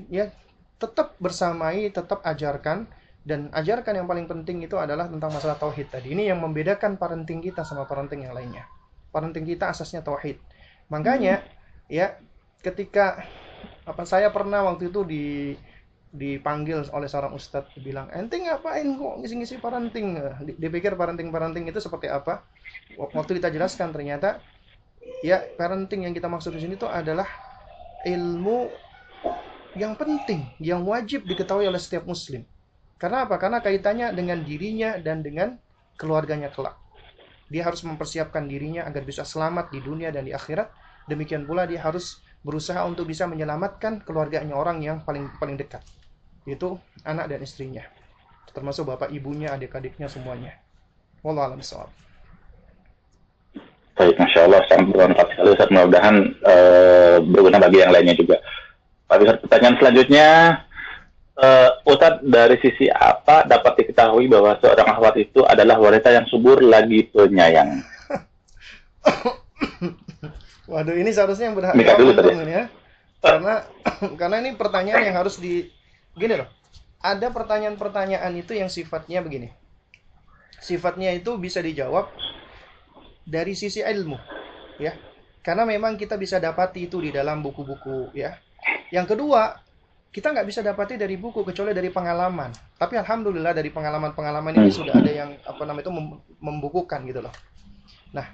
Ya tetap bersamai tetap ajarkan. Dan ajarkan yang paling penting itu adalah tentang masalah tauhid tadi. Ini yang membedakan parenting kita sama parenting yang lainnya. Parenting kita asasnya tauhid. Makanya hmm. ya ketika apa saya pernah waktu itu di dipanggil oleh seorang ustadz bilang ente ngapain kok ngisi-ngisi parenting? Dipikir parenting-parenting itu seperti apa? Waktu kita jelaskan ternyata ya parenting yang kita maksud di sini itu adalah ilmu yang penting, yang wajib diketahui oleh setiap muslim. Karena apa? Karena kaitannya dengan dirinya dan dengan keluarganya kelak. Dia harus mempersiapkan dirinya agar bisa selamat di dunia dan di akhirat. Demikian pula dia harus berusaha untuk bisa menyelamatkan keluarganya orang yang paling paling dekat. Itu anak dan istrinya. Termasuk bapak ibunya, adik-adiknya semuanya. Wallahu a'lam Baik, Masya Allah, sangat bermanfaat sekali Ustaz. Mudah-mudahan uh, berguna bagi yang lainnya juga. Pak Ustaz, pertanyaan selanjutnya, uh, Ustaz, dari sisi apa dapat diketahui bahwa seorang akhwat itu adalah wanita yang subur lagi penyayang? Waduh, ini seharusnya yang berhak dulu. Ini ya. Karena karena ini pertanyaan yang harus di gini loh. Ada pertanyaan-pertanyaan itu yang sifatnya begini. Sifatnya itu bisa dijawab dari sisi ilmu ya karena memang kita bisa dapati itu di dalam buku-buku ya yang kedua kita nggak bisa dapati dari buku kecuali dari pengalaman tapi alhamdulillah dari pengalaman-pengalaman ini sudah ada yang apa namanya itu membukukan gitu loh nah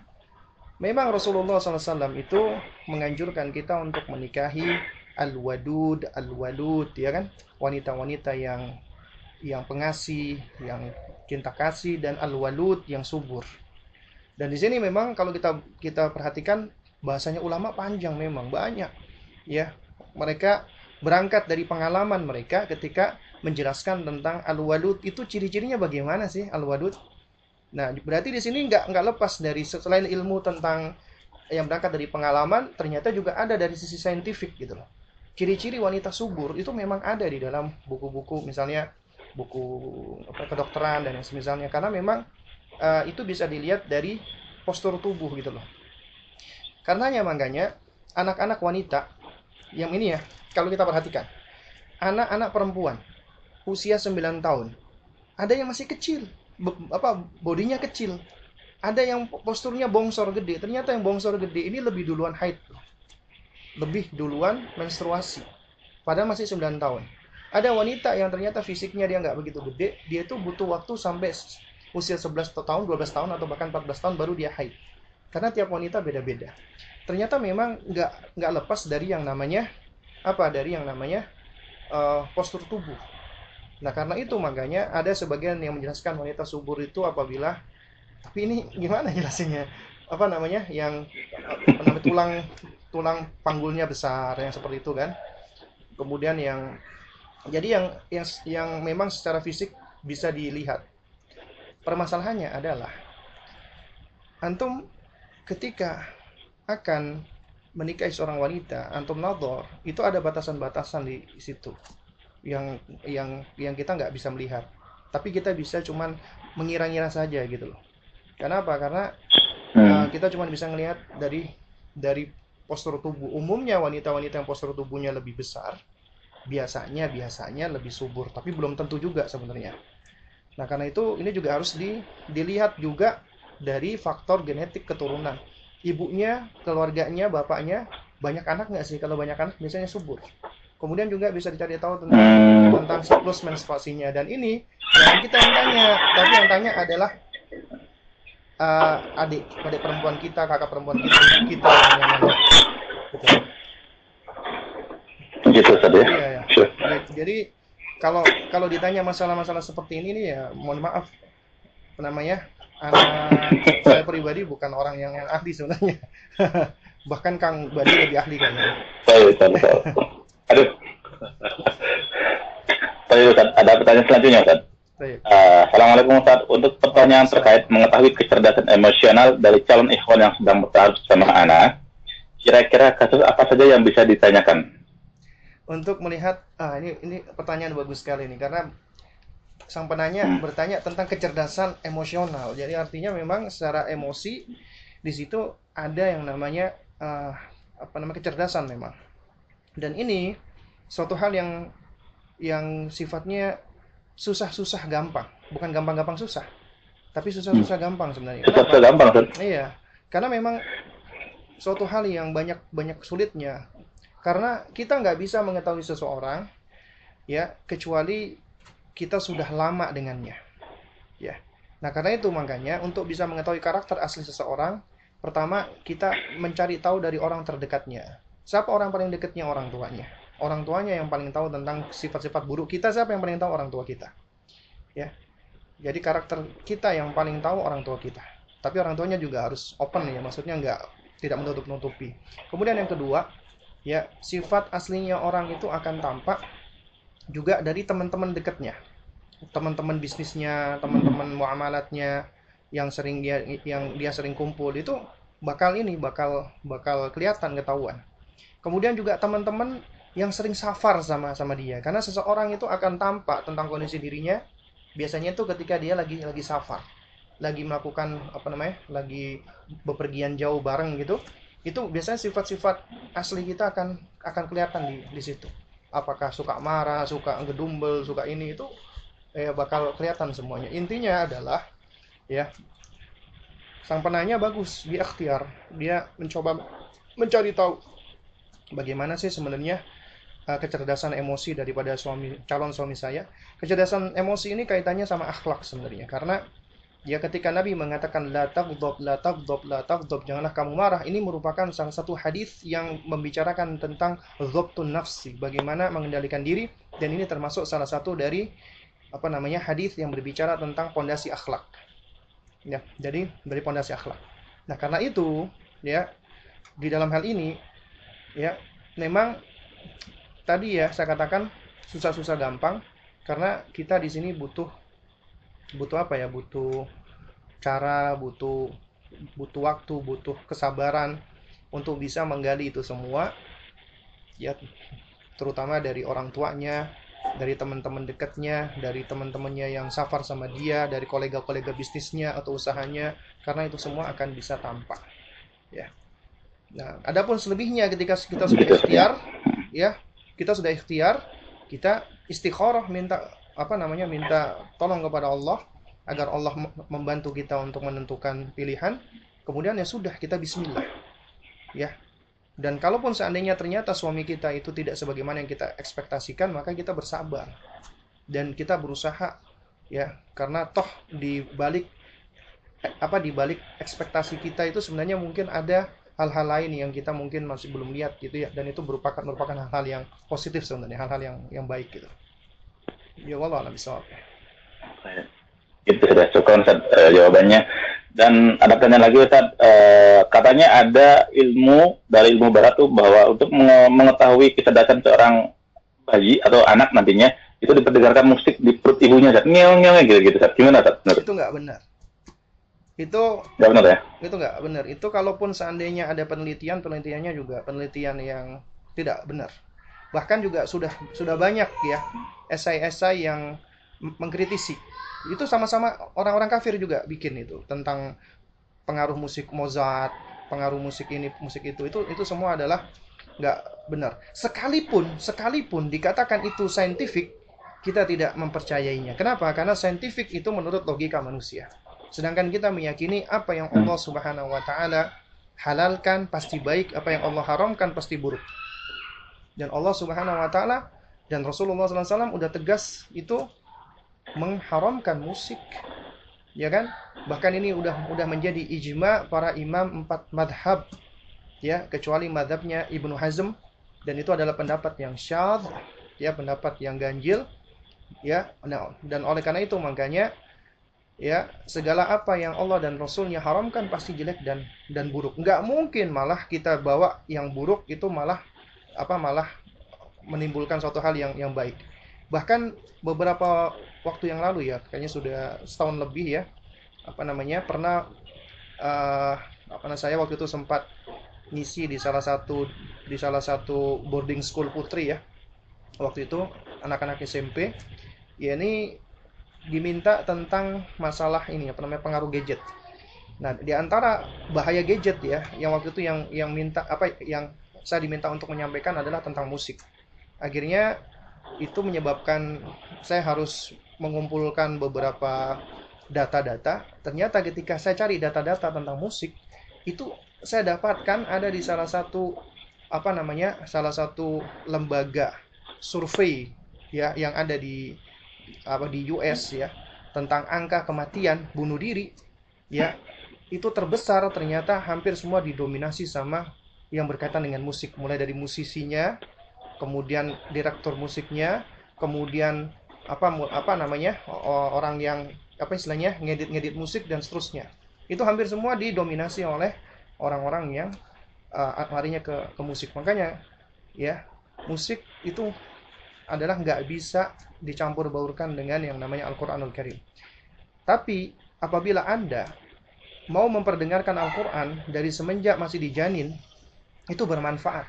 memang Rasulullah SAW itu menganjurkan kita untuk menikahi al-wadud, al-walud ya kan? Wanita-wanita yang yang pengasih, yang cinta kasih dan al-walud yang subur. Dan di sini memang kalau kita kita perhatikan bahasanya ulama panjang memang banyak ya. Mereka berangkat dari pengalaman mereka ketika menjelaskan tentang al-walud itu ciri-cirinya bagaimana sih al-walud? Nah, berarti di sini nggak nggak lepas dari selain ilmu tentang yang berangkat dari pengalaman, ternyata juga ada dari sisi saintifik gitu loh. Ciri-ciri wanita subur itu memang ada di dalam buku-buku misalnya buku apa, kedokteran dan yang semisalnya karena memang uh, itu bisa dilihat dari postur tubuh gitu loh. Karenanya makanya anak-anak wanita yang ini ya, kalau kita perhatikan, anak-anak perempuan usia 9 tahun, ada yang masih kecil, apa bodinya kecil, ada yang posturnya bongsor gede. Ternyata yang bongsor gede ini lebih duluan haid, lebih duluan menstruasi, padahal masih 9 tahun. Ada wanita yang ternyata fisiknya dia nggak begitu gede, dia itu butuh waktu sampai usia 11 tahun, 12 tahun atau bahkan 14 tahun baru dia haid. Karena tiap wanita beda-beda. Ternyata memang nggak nggak lepas dari yang namanya apa dari yang namanya uh, postur tubuh. Nah karena itu makanya ada sebagian yang menjelaskan wanita subur itu apabila tapi ini gimana jelasinnya apa namanya yang apa namanya tulang tulang panggulnya besar yang seperti itu kan kemudian yang jadi yang yang yang memang secara fisik bisa dilihat permasalahannya adalah antum ketika akan menikahi seorang wanita antum nador itu ada batasan-batasan di situ yang yang yang kita nggak bisa melihat. Tapi kita bisa cuman mengira-ngira saja gitu loh. Kenapa karena hmm. uh, kita cuma bisa melihat dari dari postur tubuh. Umumnya wanita-wanita yang postur tubuhnya lebih besar biasanya biasanya lebih subur tapi belum tentu juga sebenarnya Nah, karena itu ini juga harus di, dilihat juga dari faktor genetik keturunan. Ibunya, keluarganya, bapaknya, banyak anak nggak sih? Kalau banyak anak biasanya subur. Kemudian juga bisa dicari tahu tentang tentang siklus menstruasinya. Dan ini yang kita yang tanya, tapi yang tanya adalah uh, adik, adik perempuan kita, kakak perempuan kita, kita yang nanya. Gitu. Gitu, tadi ya? Iya, ya. Jadi kalau kalau ditanya masalah-masalah seperti ini nih ya mohon maaf namanya anak saya pribadi bukan orang yang, ahli sebenarnya bahkan Kang Badi lebih ahli kayaknya. Baik, Aduh. Ustaz. Ada pertanyaan selanjutnya, Ustaz. Uh, Assalamualaikum Ustaz. Untuk pertanyaan terkait mengetahui kecerdasan emosional dari calon ikhwan yang sedang bertaruh bersama anak, kira-kira kasus apa saja yang bisa ditanyakan? Untuk melihat ah ini ini pertanyaan bagus sekali nih karena sang penanya hmm. bertanya tentang kecerdasan emosional. Jadi artinya memang secara emosi di situ ada yang namanya uh, apa namanya kecerdasan memang. Dan ini suatu hal yang yang sifatnya susah-susah gampang, bukan gampang-gampang susah. Tapi susah-susah hmm. gampang sebenarnya. Susah gampang? Iya. Karena memang suatu hal yang banyak banyak sulitnya karena kita nggak bisa mengetahui seseorang ya kecuali kita sudah lama dengannya. Ya. Nah, karena itu makanya untuk bisa mengetahui karakter asli seseorang, pertama kita mencari tahu dari orang terdekatnya. Siapa orang paling dekatnya orang tuanya? Orang tuanya yang paling tahu tentang sifat-sifat buruk kita, siapa yang paling tahu orang tua kita? Ya. Jadi karakter kita yang paling tahu orang tua kita. Tapi orang tuanya juga harus open ya, maksudnya nggak tidak menutup-nutupi. Kemudian yang kedua, ya sifat aslinya orang itu akan tampak juga dari teman-teman dekatnya. Teman-teman bisnisnya teman-teman muamalatnya yang sering dia yang dia sering kumpul itu bakal ini bakal bakal kelihatan ketahuan. Kemudian juga teman-teman yang sering safar sama sama dia. Karena seseorang itu akan tampak tentang kondisi dirinya biasanya itu ketika dia lagi lagi safar. Lagi melakukan apa namanya lagi bepergian jauh bareng gitu itu biasanya sifat-sifat asli kita akan akan kelihatan di di situ. Apakah suka marah suka gedumbel suka ini itu ya bakal kelihatan semuanya. Intinya adalah ya sang penanya bagus dia ikhtiar dia mencoba mencari tahu bagaimana sih sebenarnya uh, kecerdasan emosi daripada suami calon suami saya. Kecerdasan emosi ini kaitannya sama akhlak sebenarnya karena Ya ketika Nabi mengatakan la taghdab la taghdab la taghdab janganlah kamu marah ini merupakan salah satu hadis yang membicarakan tentang dhabtun nafsi bagaimana mengendalikan diri dan ini termasuk salah satu dari apa namanya hadis yang berbicara tentang pondasi akhlak. Ya, jadi dari pondasi akhlak. Nah, karena itu ya di dalam hal ini ya memang tadi ya saya katakan susah-susah gampang karena kita di sini butuh butuh apa ya? Butuh cara butuh butuh waktu butuh kesabaran untuk bisa menggali itu semua. Ya terutama dari orang tuanya dari teman-teman dekatnya dari teman-temannya yang safar sama dia dari kolega-kolega bisnisnya atau usahanya karena itu semua akan bisa tampak. Ya. Nah adapun selebihnya ketika kita sudah ikhtiar ya kita sudah ikhtiar kita istikharah minta apa namanya minta tolong kepada Allah agar Allah membantu kita untuk menentukan pilihan. Kemudian ya sudah kita bismillah. Ya. Dan kalaupun seandainya ternyata suami kita itu tidak sebagaimana yang kita ekspektasikan maka kita bersabar. Dan kita berusaha ya. Karena toh di balik apa di balik ekspektasi kita itu sebenarnya mungkin ada hal-hal lain yang kita mungkin masih belum lihat gitu ya. Dan itu merupakan merupakan hal-hal yang positif sebenarnya hal-hal yang yang baik gitu Ya Allah alam bisawab. Itu sudah cukup Ustaz, uh, jawabannya. Dan ada pertanyaan lagi Ustaz, uh, katanya ada ilmu dari ilmu barat tuh bahwa untuk mengetahui kecerdasan seorang bayi atau anak nantinya itu diperdengarkan musik di perut ibunya Ustaz. Ngeong ngeong gitu gitu Ustaz. Gimana Ustaz? Benar. Itu nggak benar. Itu nggak benar ya? Itu nggak benar. Itu kalaupun seandainya ada penelitian, penelitiannya juga penelitian yang tidak benar bahkan juga sudah sudah banyak ya esai-esai yang mengkritisi. Itu sama-sama orang-orang kafir juga bikin itu tentang pengaruh musik Mozart pengaruh musik ini musik itu. Itu itu semua adalah nggak benar. Sekalipun sekalipun dikatakan itu saintifik kita tidak mempercayainya. Kenapa? Karena saintifik itu menurut logika manusia. Sedangkan kita meyakini apa yang Allah Subhanahu wa taala halalkan pasti baik apa yang Allah haramkan pasti buruk dan Allah Subhanahu wa taala dan Rasulullah SAW udah tegas itu mengharamkan musik. Ya kan? Bahkan ini udah udah menjadi ijma para imam empat madhab. Ya, kecuali madhabnya Ibnu Hazm dan itu adalah pendapat yang syadz, ya, pendapat yang ganjil. Ya, nah, dan oleh karena itu makanya ya segala apa yang Allah dan Rasulnya haramkan pasti jelek dan dan buruk. Nggak mungkin malah kita bawa yang buruk itu malah apa malah menimbulkan suatu hal yang yang baik. Bahkan beberapa waktu yang lalu ya, kayaknya sudah setahun lebih ya, apa namanya pernah uh, apa namanya saya waktu itu sempat ngisi di salah satu di salah satu boarding school putri ya. Waktu itu anak-anak SMP ya ini diminta tentang masalah ini apa namanya pengaruh gadget. Nah, di antara bahaya gadget ya, yang waktu itu yang yang minta apa yang saya diminta untuk menyampaikan adalah tentang musik. Akhirnya itu menyebabkan saya harus mengumpulkan beberapa data-data. Ternyata ketika saya cari data-data tentang musik, itu saya dapatkan ada di salah satu apa namanya? salah satu lembaga survei ya yang ada di apa di US ya tentang angka kematian bunuh diri ya itu terbesar ternyata hampir semua didominasi sama yang berkaitan dengan musik. Mulai dari musisinya kemudian direktur musiknya kemudian apa apa namanya orang yang apa istilahnya ngedit-ngedit musik dan seterusnya. Itu hampir semua didominasi oleh orang-orang yang uh, larinya ke ke musik. Makanya ya musik itu adalah nggak bisa dicampur baurkan dengan yang namanya Al-Quranul Karim. Tapi apabila anda mau memperdengarkan Al-Quran dari semenjak masih dijanin itu bermanfaat.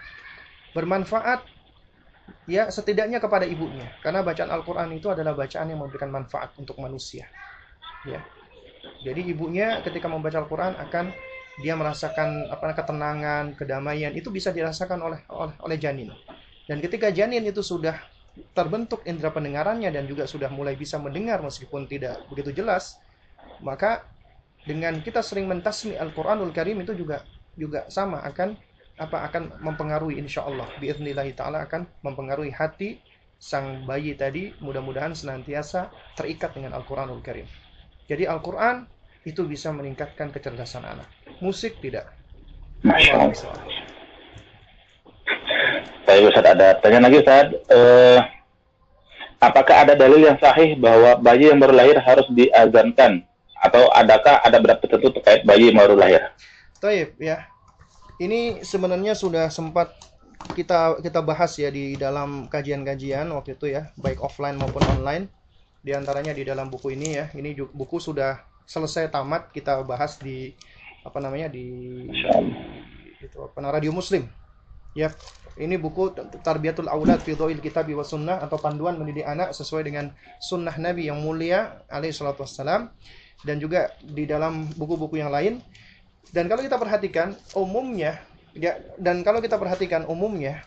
Bermanfaat ya setidaknya kepada ibunya karena bacaan Al-Qur'an itu adalah bacaan yang memberikan manfaat untuk manusia. Ya. Jadi ibunya ketika membaca Al-Qur'an akan dia merasakan apa ketenangan, kedamaian itu bisa dirasakan oleh oleh, oleh janin. Dan ketika janin itu sudah terbentuk indera pendengarannya dan juga sudah mulai bisa mendengar meskipun tidak begitu jelas, maka dengan kita sering mentasmi Al-Qur'anul Karim itu juga juga sama akan apa akan mempengaruhi insya Allah biiznillahi taala akan mempengaruhi hati sang bayi tadi mudah-mudahan senantiasa terikat dengan Al-Qur'anul Karim. Jadi Al-Qur'an itu bisa meningkatkan kecerdasan anak. Musik tidak. Masya Allah. Baik Ustaz, ada pertanyaan lagi Ustaz. Eh, apakah ada dalil yang sahih bahwa bayi yang baru lahir harus diazankan? Atau adakah ada berat tertentu terkait bayi yang baru lahir? Taib ya. Ini sebenarnya sudah sempat kita kita bahas ya di dalam kajian-kajian waktu itu ya, baik offline maupun online. Di antaranya di dalam buku ini ya. Ini buku sudah selesai tamat kita bahas di apa namanya di itu apa radio muslim. Ya, ini buku Tarbiyatul Aulad fi Dhawil Kitab wa Sunnah atau panduan mendidik anak sesuai dengan sunnah Nabi yang mulia alaihi salatu wassalam dan juga di dalam buku-buku yang lain. Dan kalau kita perhatikan umumnya ya dan kalau kita perhatikan umumnya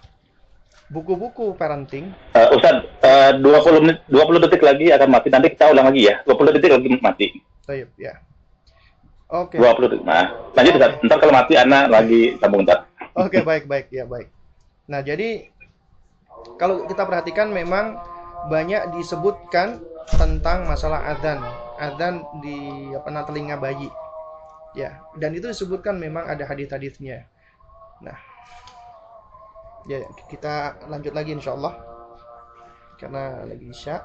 buku-buku parenting Eh, Ustaz, eh, 20 menit, 20 detik lagi akan mati. Nanti kita ulang lagi ya. 20 detik lagi mati. Taib ya. Oke. 20 detik. Nah, lanjut Ustaz. Ntar kalau mati anak lagi sambung ntar. Oke, baik, baik, ya baik. Nah, jadi kalau kita perhatikan memang banyak disebutkan tentang masalah adzan, adzan di apa telinga bayi. Ya, dan itu disebutkan memang ada hadis-hadisnya. Nah, ya kita lanjut lagi insya Allah karena lagi isya.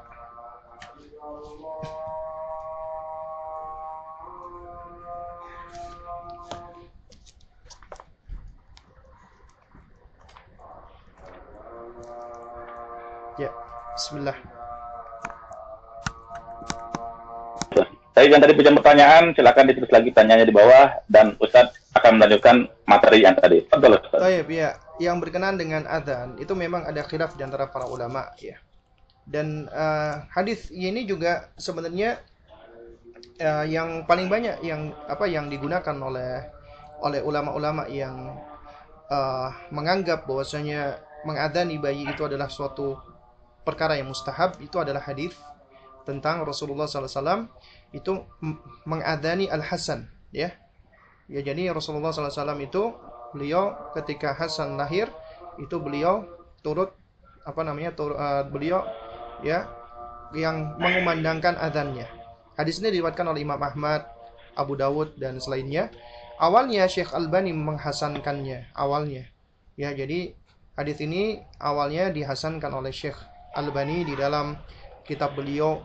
Ya, Bismillah. Saya yang tadi punya pertanyaan, silakan ditulis lagi pertanyaannya di bawah dan Ustadz akan melanjutkan materi yang tadi. Betul, Ustadz. Taib ya, yang berkenaan dengan adzan itu memang ada khilaf di antara para ulama ya. Dan eh, hadis ini juga sebenarnya eh, yang paling banyak yang apa yang digunakan oleh oleh ulama-ulama yang eh, menganggap bahwasanya mengadani bayi itu adalah suatu perkara yang mustahab itu adalah hadis tentang Rasulullah SAW itu mengadani Al Hasan ya. Ya jadi Rasulullah SAW itu beliau ketika Hasan lahir itu beliau turut apa namanya tur- eh, beliau ya yang mengumandangkan adzannya. Hadis ini diriwayatkan oleh Imam Ahmad Abu Dawud dan selainnya. Awalnya Syekh Albani menghasankannya awalnya. Ya jadi hadis ini awalnya dihasankan oleh Syekh Albani di dalam kitab beliau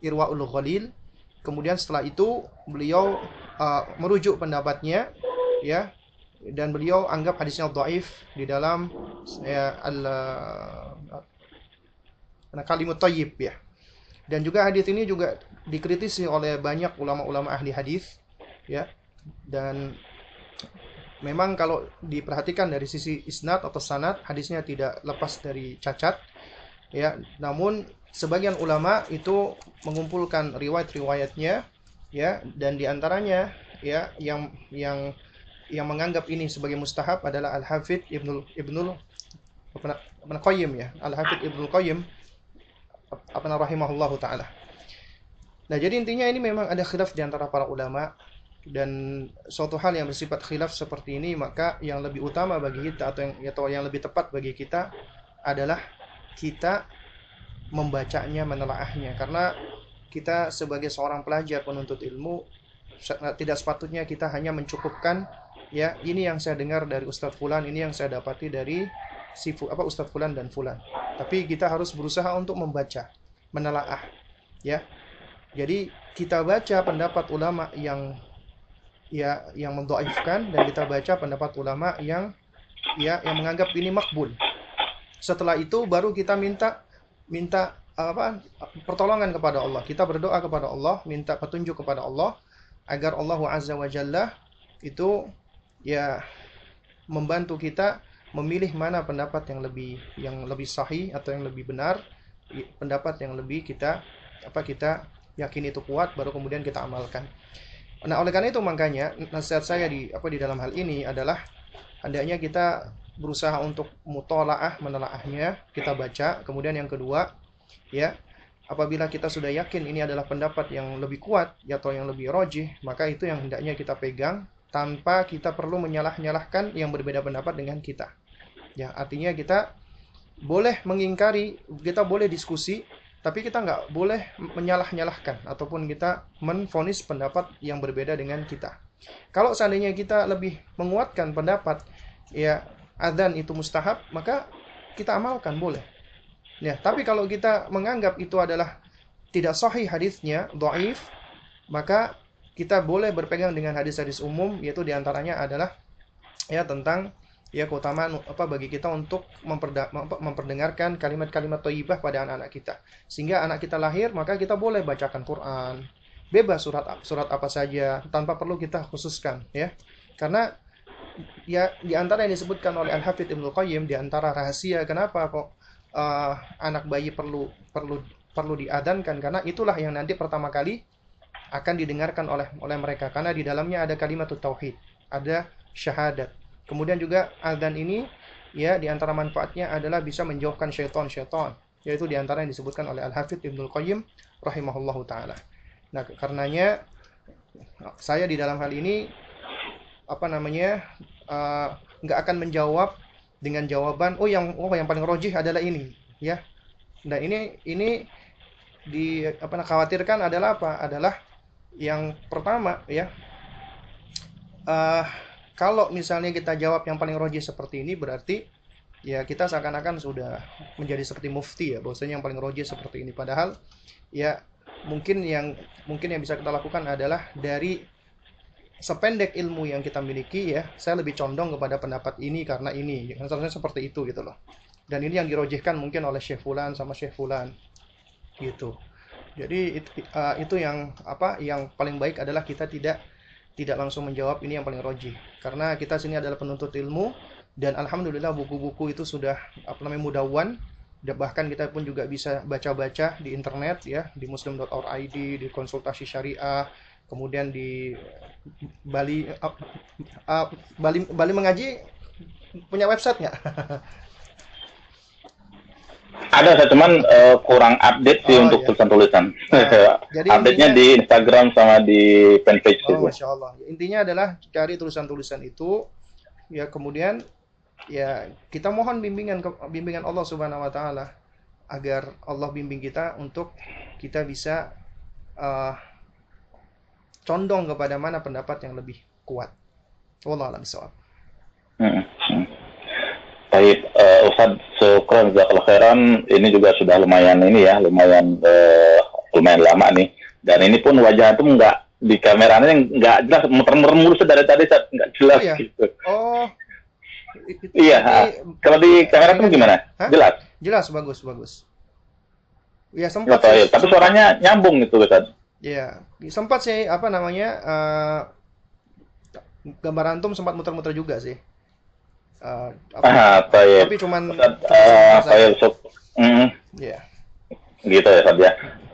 Irwaul Ghalil kemudian setelah itu beliau uh, merujuk pendapatnya ya dan beliau anggap hadisnya dhaif di dalam ya, al uh, kalimut thayyib ya. Dan juga hadis ini juga dikritisi oleh banyak ulama-ulama ahli hadis ya. Dan memang kalau diperhatikan dari sisi isnad atau sanad hadisnya tidak lepas dari cacat ya. Namun sebagian ulama itu mengumpulkan riwayat-riwayatnya ya dan di antaranya ya yang yang yang menganggap ini sebagai mustahab adalah Al Hafidh Ibnul Ibnul na- Qayyim ya Al Hafidh Ibnul Qayyim apa rahimahullahu taala. Nah, jadi intinya ini memang ada khilaf di antara para ulama dan suatu hal yang bersifat khilaf seperti ini maka yang lebih utama bagi kita atau yang atau yang lebih tepat bagi kita adalah kita membacanya, menelaahnya karena kita sebagai seorang pelajar penuntut ilmu tidak sepatutnya kita hanya mencukupkan ya ini yang saya dengar dari Ustadz Fulan, ini yang saya dapati dari si apa Ustadz Fulan dan Fulan. Tapi kita harus berusaha untuk membaca, menelaah ya. Jadi kita baca pendapat ulama yang ya yang mendoaifkan dan kita baca pendapat ulama yang ya yang menganggap ini makbul. Setelah itu baru kita minta minta apa pertolongan kepada Allah. Kita berdoa kepada Allah, minta petunjuk kepada Allah agar Allah Azza wa Jalla itu ya membantu kita memilih mana pendapat yang lebih yang lebih sahih atau yang lebih benar, pendapat yang lebih kita apa kita yakin itu kuat baru kemudian kita amalkan. Nah, oleh karena itu makanya nasihat saya di apa di dalam hal ini adalah hendaknya kita berusaha untuk mutolaah menelaahnya, kita baca. Kemudian yang kedua, ya, apabila kita sudah yakin ini adalah pendapat yang lebih kuat ya, atau yang lebih rojih, maka itu yang hendaknya kita pegang tanpa kita perlu menyalah-nyalahkan yang berbeda pendapat dengan kita. Ya, artinya kita boleh mengingkari, kita boleh diskusi, Tapi kita nggak boleh menyalah-nyalahkan ataupun kita menfonis pendapat yang berbeda dengan kita. Kalau seandainya kita lebih menguatkan pendapat ya adzan itu mustahab, maka kita amalkan boleh. Ya, tapi kalau kita menganggap itu adalah tidak sahih hadisnya, dhaif, maka kita boleh berpegang dengan hadis-hadis umum yaitu di antaranya adalah ya tentang ya keutamaan apa bagi kita untuk memperdengarkan kalimat-kalimat thayyibah pada anak-anak kita. Sehingga anak kita lahir, maka kita boleh bacakan Quran, bebas surat surat apa saja tanpa perlu kita khususkan ya. Karena ya di antara yang disebutkan oleh Al-Hafidz Ibnu Qayyim di antara rahasia kenapa kok uh, anak bayi perlu perlu perlu diadankan karena itulah yang nanti pertama kali akan didengarkan oleh oleh mereka. Karena di dalamnya ada kalimat tauhid, ada syahadat, Kemudian juga adzan ini ya di antara manfaatnya adalah bisa menjauhkan syaitan-syaitan yaitu di antara yang disebutkan oleh Al-Hafidz Ibnu Qayyim rahimahullahu taala. Nah, karenanya saya di dalam hal ini apa namanya uh, nggak akan menjawab dengan jawaban oh yang oh yang paling rojih adalah ini ya. Nah, ini ini di apa khawatirkan adalah apa? Adalah yang pertama ya. Uh, kalau misalnya kita jawab yang paling roji seperti ini berarti ya kita seakan-akan sudah menjadi seperti mufti ya bahwasanya yang paling roji seperti ini padahal ya mungkin yang mungkin yang bisa kita lakukan adalah dari sependek ilmu yang kita miliki ya saya lebih condong kepada pendapat ini karena ini. Ya, seharusnya seperti itu gitu loh. Dan ini yang dirojihkan mungkin oleh Syekh Fulan sama Syekh Fulan gitu. Jadi itu, uh, itu yang apa yang paling baik adalah kita tidak tidak langsung menjawab ini yang paling roji karena kita sini adalah penuntut ilmu dan alhamdulillah buku-buku itu sudah apa namanya mudawan bahkan kita pun juga bisa baca-baca di internet ya di muslim.org di konsultasi syariah kemudian di Bali uh, uh, Bali Bali mengaji punya website nggak Ada, saya cuman uh, kurang update sih oh, untuk iya. tulisan-tulisan. Nah, jadi Update-nya di Instagram sama di fanpage oh, Masya Allah. Intinya adalah cari tulisan-tulisan itu, ya kemudian ya kita mohon bimbingan bimbingan Allah Subhanahu Wa Taala agar Allah bimbing kita untuk kita bisa uh, condong kepada mana pendapat yang lebih kuat. Wallahu a'lam Hmm. hmm. Baik, uh, Ustaz, syukran jazakallahu khairan. Ini juga sudah lumayan ini ya, lumayan uh, lumayan lama nih. Dan ini pun wajah itu enggak di kameranya nggak jelas muter-muter mulu dari tadi nggak jelas oh, iya. gitu. Oh. Itu, iya, kalau di kamera itu gimana? Hah? Jelas. Jelas, bagus, bagus. Ya sempat. Iya. Tapi suaranya nyambung gitu, Ustaz. Iya, sempat sih apa namanya uh, gambar antum sempat muter-muter juga sih. Uh, ah, Tapi cuman uh, so, mm, yeah. gitu ya Ustaz ya.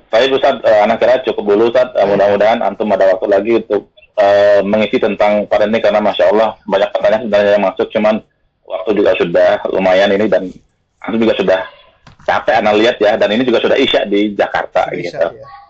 Saya Ustaz, uh, anak kira cukup dulu Ustaz. Uh, mudah-mudahan antum ada waktu lagi untuk uh, mengisi tentang pada ini karena masya Allah banyak pertanyaan sebenarnya yang masuk, cuman waktu juga sudah lumayan ini dan antum juga sudah capek anak lihat ya dan ini juga sudah isya di Jakarta isya, gitu. Ya.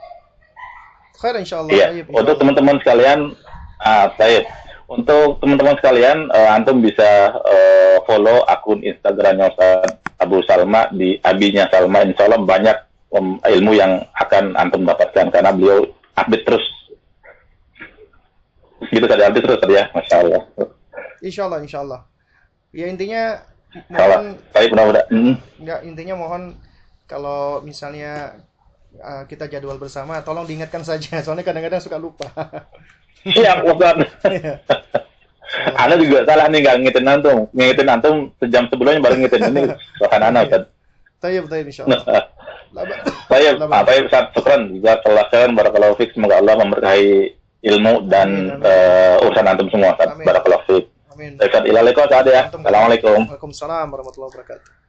Khair insyaallah. Iya. Untuk teman-teman sekalian, ah, saya untuk teman-teman sekalian, uh, antum bisa uh, follow akun Instagramnya Ustaz Abu Salma di Abinya Salma. Insya Allah banyak um, ilmu yang akan antum dapatkan karena beliau update terus. Gitu tadi update terus ya, masya Allah. Insya Allah, insya Allah. Ya intinya mohon. Baik, mudah-mudahan. Hmm. Ya intinya mohon kalau misalnya uh, kita jadwal bersama, tolong diingatkan saja. Soalnya kadang-kadang suka lupa. Iya, Ustaz. Iya. Anda juga salah nih nggak ngitin antum. Ngitin antum sejam sebelumnya baru ngitin ini bahkan Anda Ustaz. Tayyib, tayyib insyaallah. Tayyib, ah, tayyib Ustaz. Syukran. Jazakallah khairan barakallahu fik. Semoga Allah memberkahi ilmu dan uh, urusan antum semua Ustaz. Barakallahu fik. Amin. Ustaz, ilalaiko saat ya. Assalamualaikum. Waalaikumsalam warahmatullahi wabarakatuh.